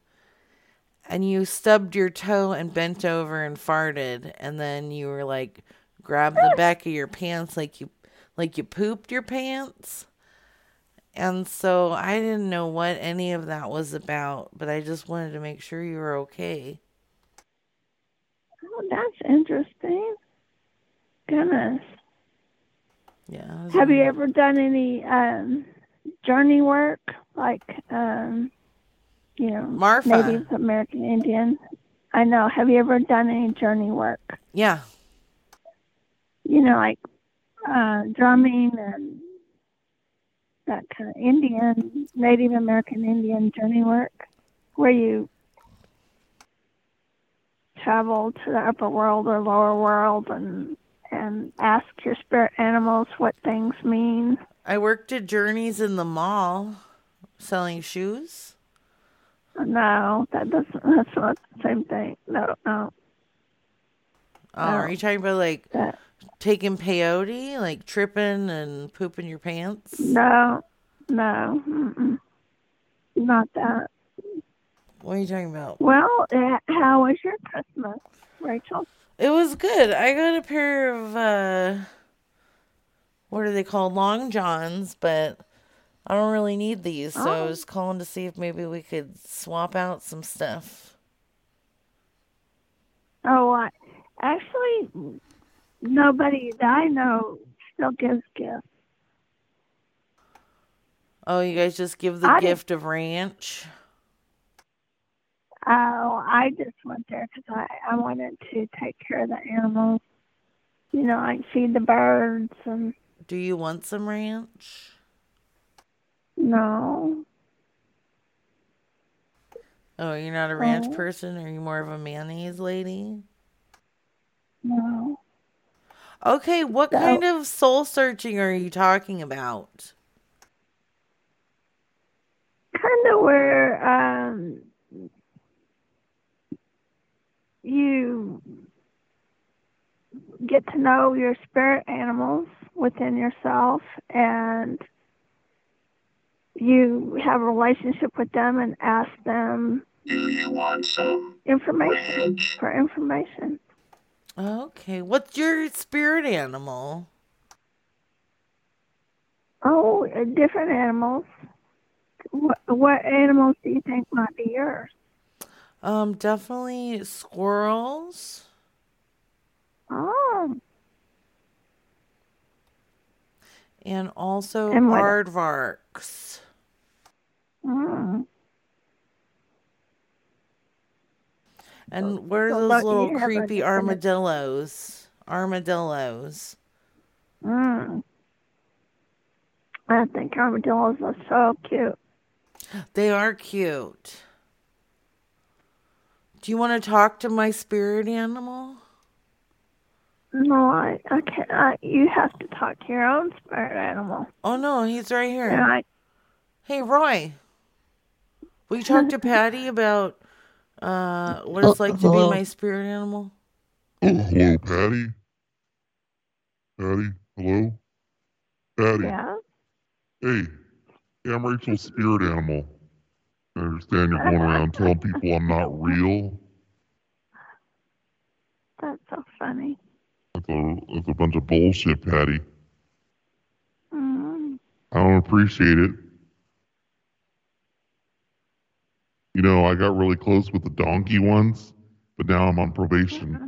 And you stubbed your toe and bent over and farted. And then you were like, grabbed the back of your pants like you, like you pooped your pants. And so I didn't know what any of that was about, but I just wanted to make sure you were okay. Oh, that's interesting. Goodness. Yeah. Have you ever done any um, journey work, like um, you know, Marfa. Native American Indian? I know. Have you ever done any journey work? Yeah. You know, like uh, drumming and that kind of Indian, Native American Indian journey work, where you travel to the upper world or lower world and and ask your spirit animals what things mean. I worked at Journeys in the mall selling shoes. No, that doesn't. That's not the same thing. No, no. Oh, are you talking about like That- taking peyote, like tripping and pooping your pants? No, no, mm-mm. not that. What are you talking about? Well, uh, how was your Christmas, Rachel? It was good. I got a pair of uh what are they called? Long johns, but I don't really need these, so I Oh. was calling to see if maybe we could swap out some stuff. Oh, I actually nobody that I know still gives gifts. Oh, you guys just give the I gift of ranch? Oh, I just went there because I I wanted to take care of the animals. You know, like feed the birds and Do you want some ranch? no. Oh, you're not a ranch Oh. person? Are you more of a mayonnaise lady? No. Okay, what kind of soul searching are you talking about? kind of where um you get to know your spirit animals within yourself and you have a relationship with them and ask them Do you want some information for information. Okay, what's your spirit animal? Oh, different animals. What, what animals do you think might be yours? Um, definitely squirrels. Oh, And also And what- aardvarks. mm. And what are so those little creepy armadillos? Armadillos. Mm. I think armadillos are so cute. They are cute. Do you want to talk to my spirit animal? No, I, I can't. I, you have to talk to your own spirit animal. Oh no, he's right here. And I, Hey Roy, will you talk to Patty about uh what it's like to be my spirit animal? Oh, hello, Patty. Patty, hello? Patty. yeah. Hey, hey, I'm Rachel's spirit animal. I understand you're going around telling people I'm not real. That's so funny. That's a, that's a bunch of bullshit, Patty. Mm. I don't appreciate it. You know, I got really close with the donkey once, but now I'm on probation.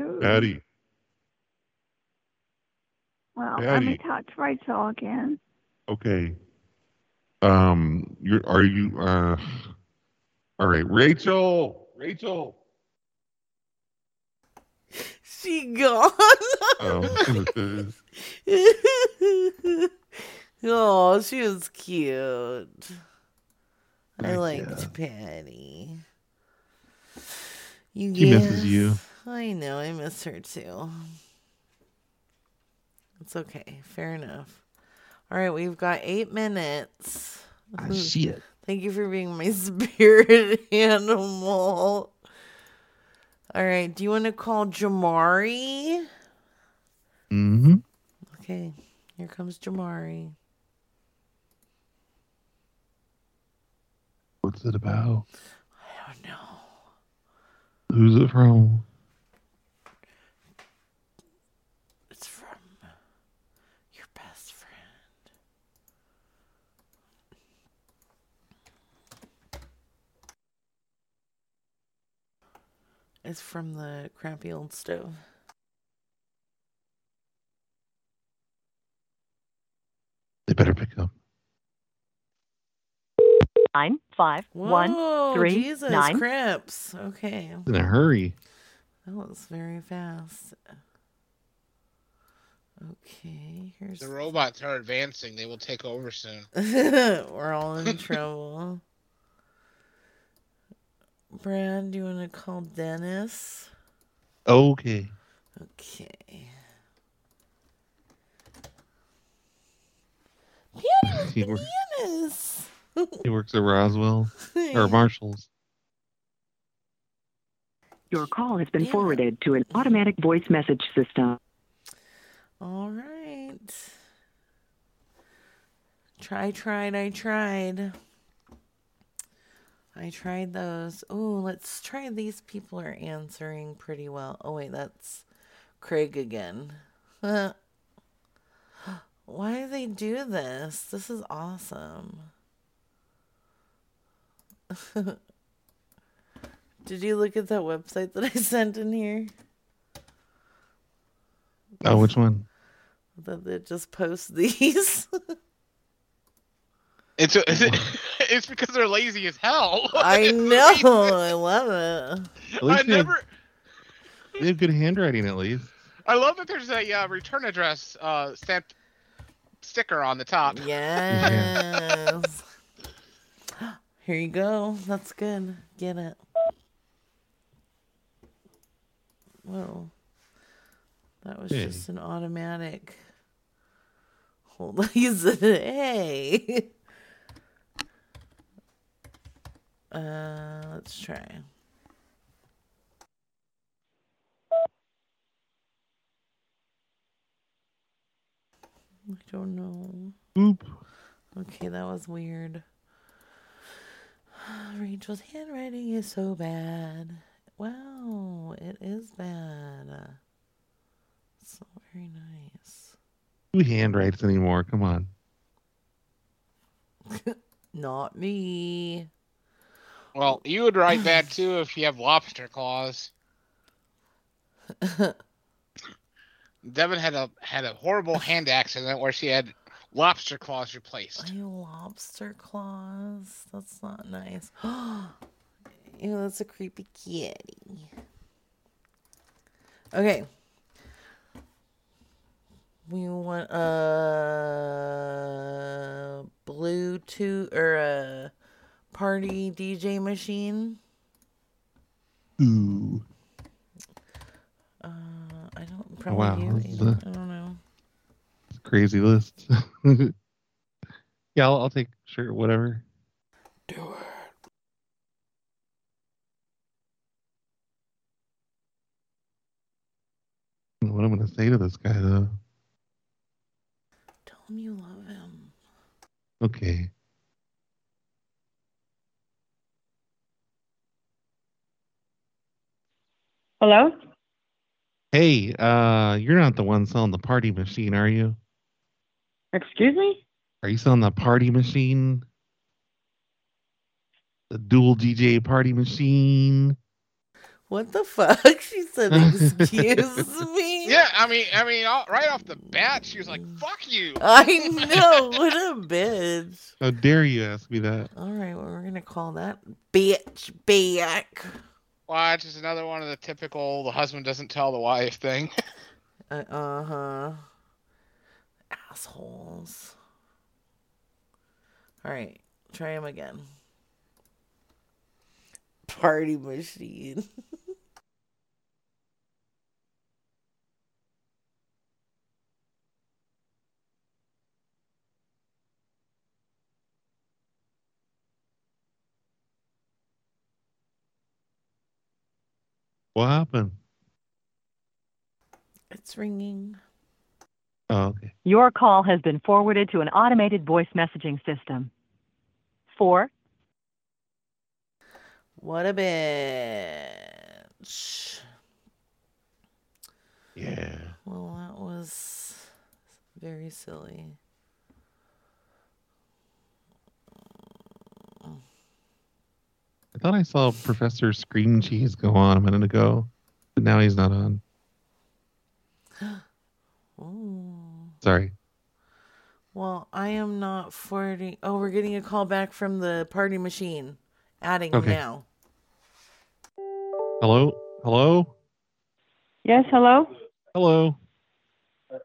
Ooh. Patty, Well, let me Patty. talk to Rachel again. okay. Um, you're are you uh? All right, Rachel. Rachel. She gone. Oh. oh, she was cute. I Heck liked Patty. You She misses you. I know, I miss her too. It's okay. Fair enough. All right, we've got eight minutes. Ah, shit. Thank you for being my spirit animal. All right, do you want to call Jamari? Mm-hmm. Okay, here comes Jamari. What's it about? I don't know. Who's it from? It's from your best friend. It's from the crappy old stove. They better pick up. Nine five one Whoa, three Jesus, nine. Crips. Okay. In a hurry. That was very fast. Okay, here's The robots are advancing. They will take over soon. We're all in trouble. Brad, do you want to call Dennis? Okay. Okay. He, wor- Dennis. he works at Roswell or Marshall's. Your call has been forwarded to an automatic voice message system. All right. Try, tried, I tried. I tried those. Oh, let's try these people are answering pretty well. Oh, wait, that's Craig again. Why do they do this? This is awesome. Did you look at that website that I sent in here? Oh, which one? That they just post these. It's it's because they're lazy as hell. I know. I love it. At least I they have- never. They have good handwriting, at least. I love that there's a uh, return address uh, stamped sticker on the top. Yes. Here you go. That's good. Get it. Whoa. That was Hey. just an automatic. Hold on. He said, hey. Uh, let's try. I don't know. Oop. Okay, that was weird. Rachel's handwriting is so bad. Wow, it is bad. It's not very nice. Who handwrites anymore? Come on. Not me. Well, you would write that too if you have lobster claws. Devin had a had a horrible hand accident where she had lobster claws replaced. My lobster claws. That's not nice. Ew, that's a creepy kitty. Okay. We want a Bluetooth or a party DJ machine. Ooh. Uh, I don't Oh, probably wow. do. this is I a don't know. It's crazy list. yeah, I'll, I'll take sure whatever. Do it. I don't know What I'm gonna say to this guy though? Tell him you love him. Okay. Hello? Hey, uh, you're not the one selling the party machine, are you? Excuse me? Are you selling the party machine? The dual DJ party machine? What the fuck? She said, "Excuse me." Yeah, I mean, I mean, all- right off the bat, she was like, "Fuck you." I know. What a bitch. How dare you ask me that? All right, well, we're gonna call that bitch back. Watch is another one of the typical the husband doesn't tell the wife thing. uh huh. Assholes. All right, try him again. Party machine. What happened? It's ringing. Oh, okay. Your call has been forwarded to an automated voice messaging system. Four What a bitch. Yeah. Well, that was very silly. Thought I saw Professor Screen Cheese go on a minute ago, but now he's not on. Ooh. Sorry. Well, I am not forwarding. Oh, we're getting a call back from the party machine. Adding Okay. now. Hello? Hello? Yes, hello? Hello?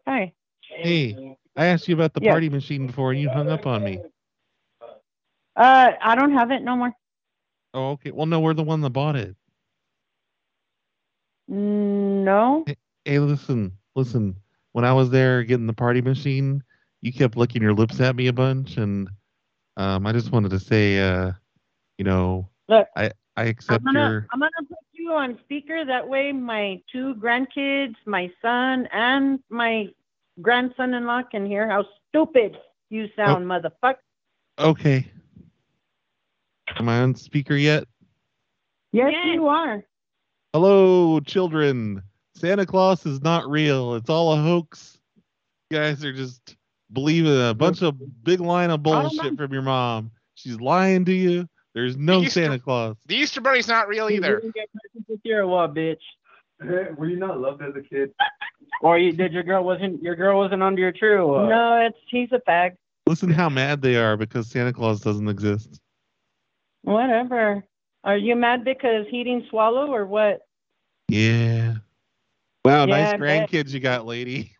Hi. Hey, I asked you about the Yes. party machine before and you hung up on me. Uh, I don't have it no more. Oh, okay. Well, no, we're the one that bought it. No. Hey, listen, listen. When I was there getting the party machine, you kept licking your lips at me a bunch, and um, I just wanted to say, uh, you know, Look, I I I'm accept gonna your. I'm gonna put you on speaker. That way, my two grandkids, my son, and my grandson-in-law can hear how stupid you sound, motherfucker. Okay. Am I on speaker yet? Yes, you are. Hello, children. Santa Claus is not real. It's all a hoax. You guys are just believing a bunch of big line of bullshit from your mom. She's lying to you. There's no Easter- Santa Claus. The Easter Bunny's not real either. You're what, bitch? Were you not loved as a kid? Or you, did your girl wasn't your girl wasn't under your tree? Or what? No, it's he's a fag. Listen how mad they are because Santa Claus doesn't exist. Whatever. Are you mad because he didn't swallow or what? Yeah. Wow, Yeah, nice grandkids you got, lady.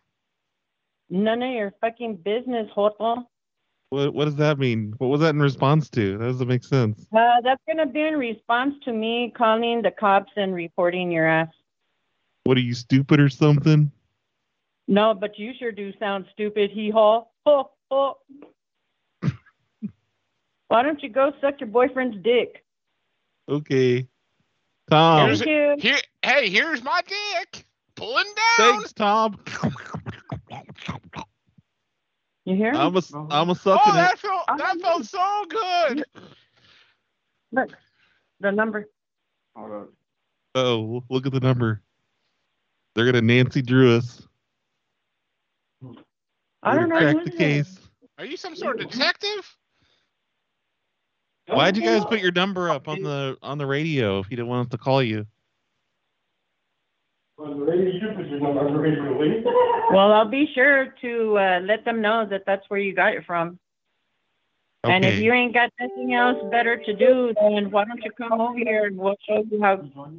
None of your fucking business, Joto. What what does that mean? What was that in response to? That doesn't make sense. Uh, that's gonna be in response to me calling the cops and reporting your ass. What are you stupid or something? No, but you sure do sound stupid. Hee haw. Ho ho. Why don't you go suck your boyfriend's dick? Okay. Tom. Here's, here, hey, here's my dick. Pulling down. Thanks, Tom. You hear me? I'm a oh. I'm a sucking Oh, that it. felt that felt so good. Look, the number. Oh, look at the number. They're gonna Nancy Drew us. I don't know crack who's the case. Are you some sort of detective? Why'd you guys put your number up on the on the radio if you didn't want us to call you? Well, I'll be sure to uh, let them know that that's where you got it from. And if you ain't got nothing else better to do, then why don't you come over here and we'll show you how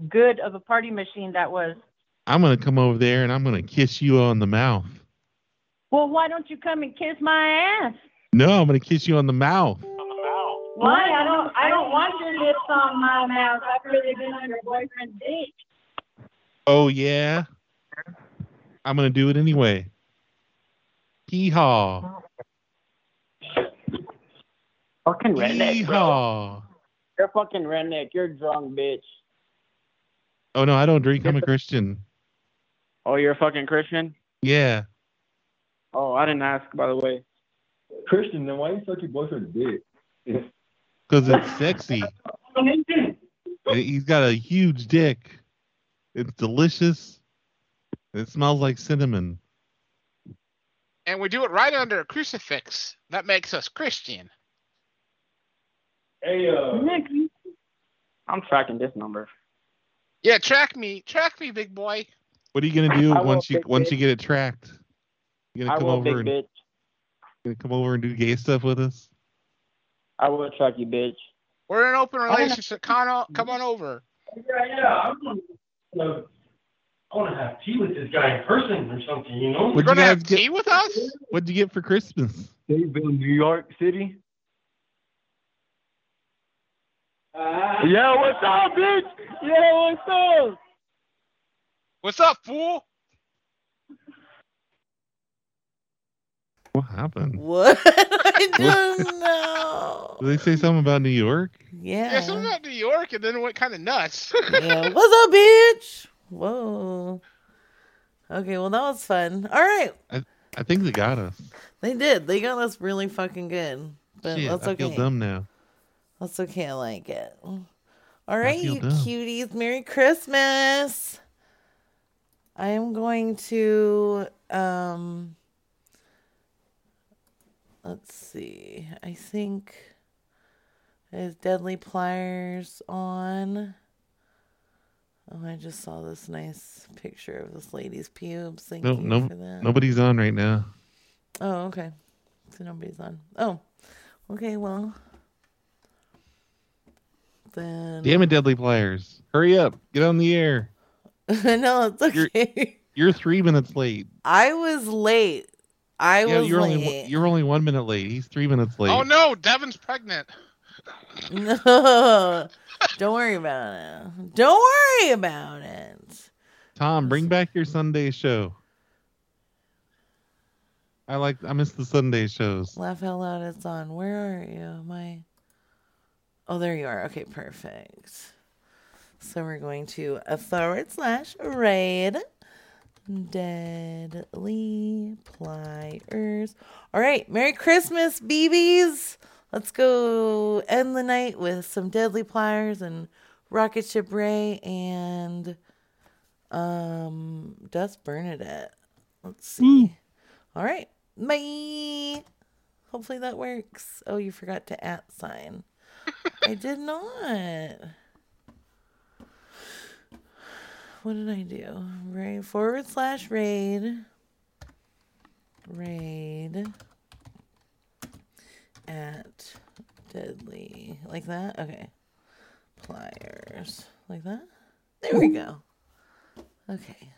good of a party machine that was. I'm gonna come over there and I'm gonna kiss you on the mouth. Well, why don't you come and kiss my ass? No, I'm gonna kiss you on the mouth. Why? I don't. I don't want your lips on my mouth after they've been on your boyfriend's dick. Oh yeah. I'm gonna do it anyway. Hee haw. Fucking redneck, bro. Yeehaw. You're fucking redneck. You're drunk, bitch. Oh no, I don't drink. I'm a Christian. Oh, you're a fucking Christian? Yeah. Oh, I didn't ask, by the way. Christian, then why you suck your boyfriend's dick? Because it's sexy. He's got a huge dick. It's delicious. It smells like cinnamon. And we do it right under a crucifix. That makes us Christian. Hey, uh. I'm tracking this number. Yeah, track me, track me, big boy. What are you gonna do I once you big once you get it tracked? You gonna I come over big and bitch. gonna come over and do gay stuff with us? I will track you, bitch. We're in an open relationship. Come on, come on over. Yeah, yeah. I'm gonna, I want to have tea with this guy in person or something, you know? What'd you guys get? with us? What'd you get for Christmas? Dadeville, New York City. Uh, yeah, what's up, bitch? Yeah, what's up? What's up, fool? What happened? What? I don't know. Did they say something about New York? Yeah. Yeah, something about New York, and then it went kind of nuts. yeah. What's up, bitch? Whoa. Okay, well that was fun. All right. I, I think they got us. They did. They got us really fucking good. But Shit, that's I okay. feel dumb now. That's okay. I like it. All right, you dumb. cuties. Merry Christmas. I am going to um let's see. I think is Deadly Pliers on. Oh, I just saw this nice picture of this lady's pubes. Thank No, you no, for that. nobody's on right now. Oh, okay. So nobody's on. Oh, okay. Well, then. Damn it, Deadly Pliers. Hurry up. Get on the air. no, it's okay. You're, you're three minutes late. I was late. I yeah, was you're late. only one- you're only one minute late. He's three minutes late. oh no, Devin's pregnant. No, don't worry about it. Don't worry about it. Tom, bring back your Sunday show. I like. I miss the Sunday shows. Laugh out loud. It's on. Where are you? My. Oh, there you are. Okay, perfect. So we're going to a forward slash raid. Deadly pliers. All right. Merry Christmas, BBs. Let's go end the night with some deadly pliers and rocket ship Ray and um Dust Bernadette. Let's see. All right. Bye. Hopefully that works. Oh, you forgot to at sign. I did not. What did I do? Raid forward slash raid. Raid at deadly like that. Okay. Pliers like that. There we go. Okay.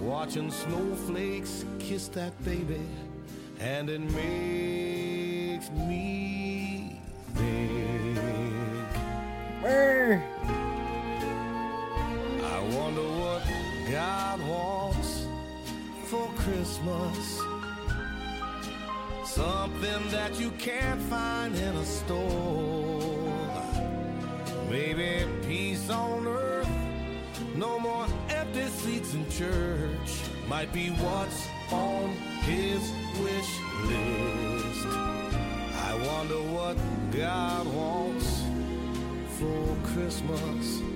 Watching snowflakes kiss that baby, and it makes me think. Brr. God wants for Christmas. Something that you can't find in a store. Maybe peace on earth, no more empty seats in church. Might be what's on his wish list. I wonder what God wants for Christmas.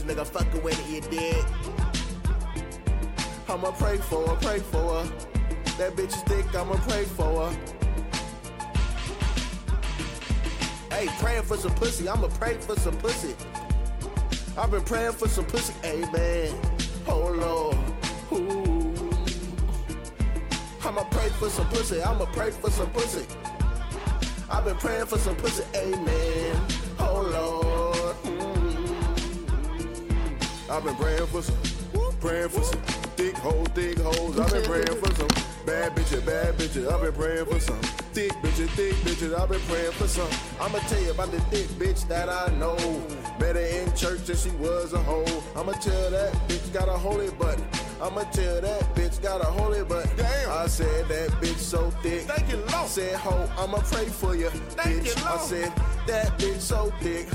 Orleans, nigga. Fucking with it, you did. I'ma pray for her, pray for her. That bitch is thick. I'ma pray for her. Hey, praying for some pussy. I'ma pray for some pussy. I've been praying for some pussy. Amen. Oh Lord. Ooh. I'ma pray for some pussy. I'ma pray for some pussy. I've been praying for some pussy. Amen. I've been praying for some, praying for some thick hoes, thick hoes. I've been praying for some bad bitches, bad bitches. I've been praying for some thick bitches, thick bitches. I've been praying for some. I'ma tell you about the thick bitch that I know. Met her in church and she was a hoe. I'ma tell that bitch got a holy butt. I'ma tell that bitch got a holy butt. Damn. I said that bitch so thick. Thank you, Lord. Said ho, I'ma pray for you, Thank bitch. you, I said that bitch so thick.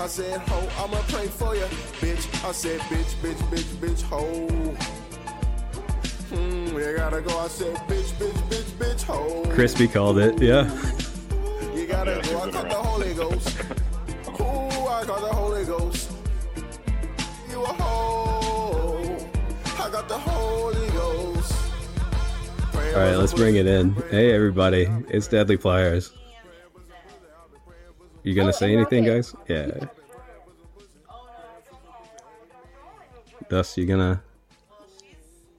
I said ho, I'ma pray for you, bitch. I said bitch, bitch, bitch, bitch, ho. Mm, you gotta go. I said, bitch, bitch, bitch, bitch, ho. Crispy called it. Yeah. You gotta go. I got the Holy Ghost. Ooh, I got the Holy Ghost. You a hoe. I got the Holy Ghost. All right, let's bring it in. Hey, everybody, it's Deadly Pliers. You gonna say anything, guys? Yeah. Thus, you gonna?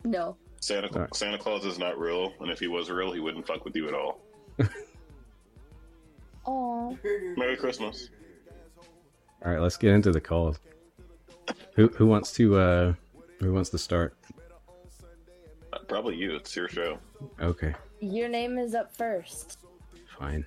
No. Santa Alright. Santa Claus is not real, and if he was real, he wouldn't fuck with you at all. Oh. Merry Christmas. All right, let's get into the calls. Who who wants to uh who wants to start? Uh, probably you. It's your show. Okay, Your name is up first. fine.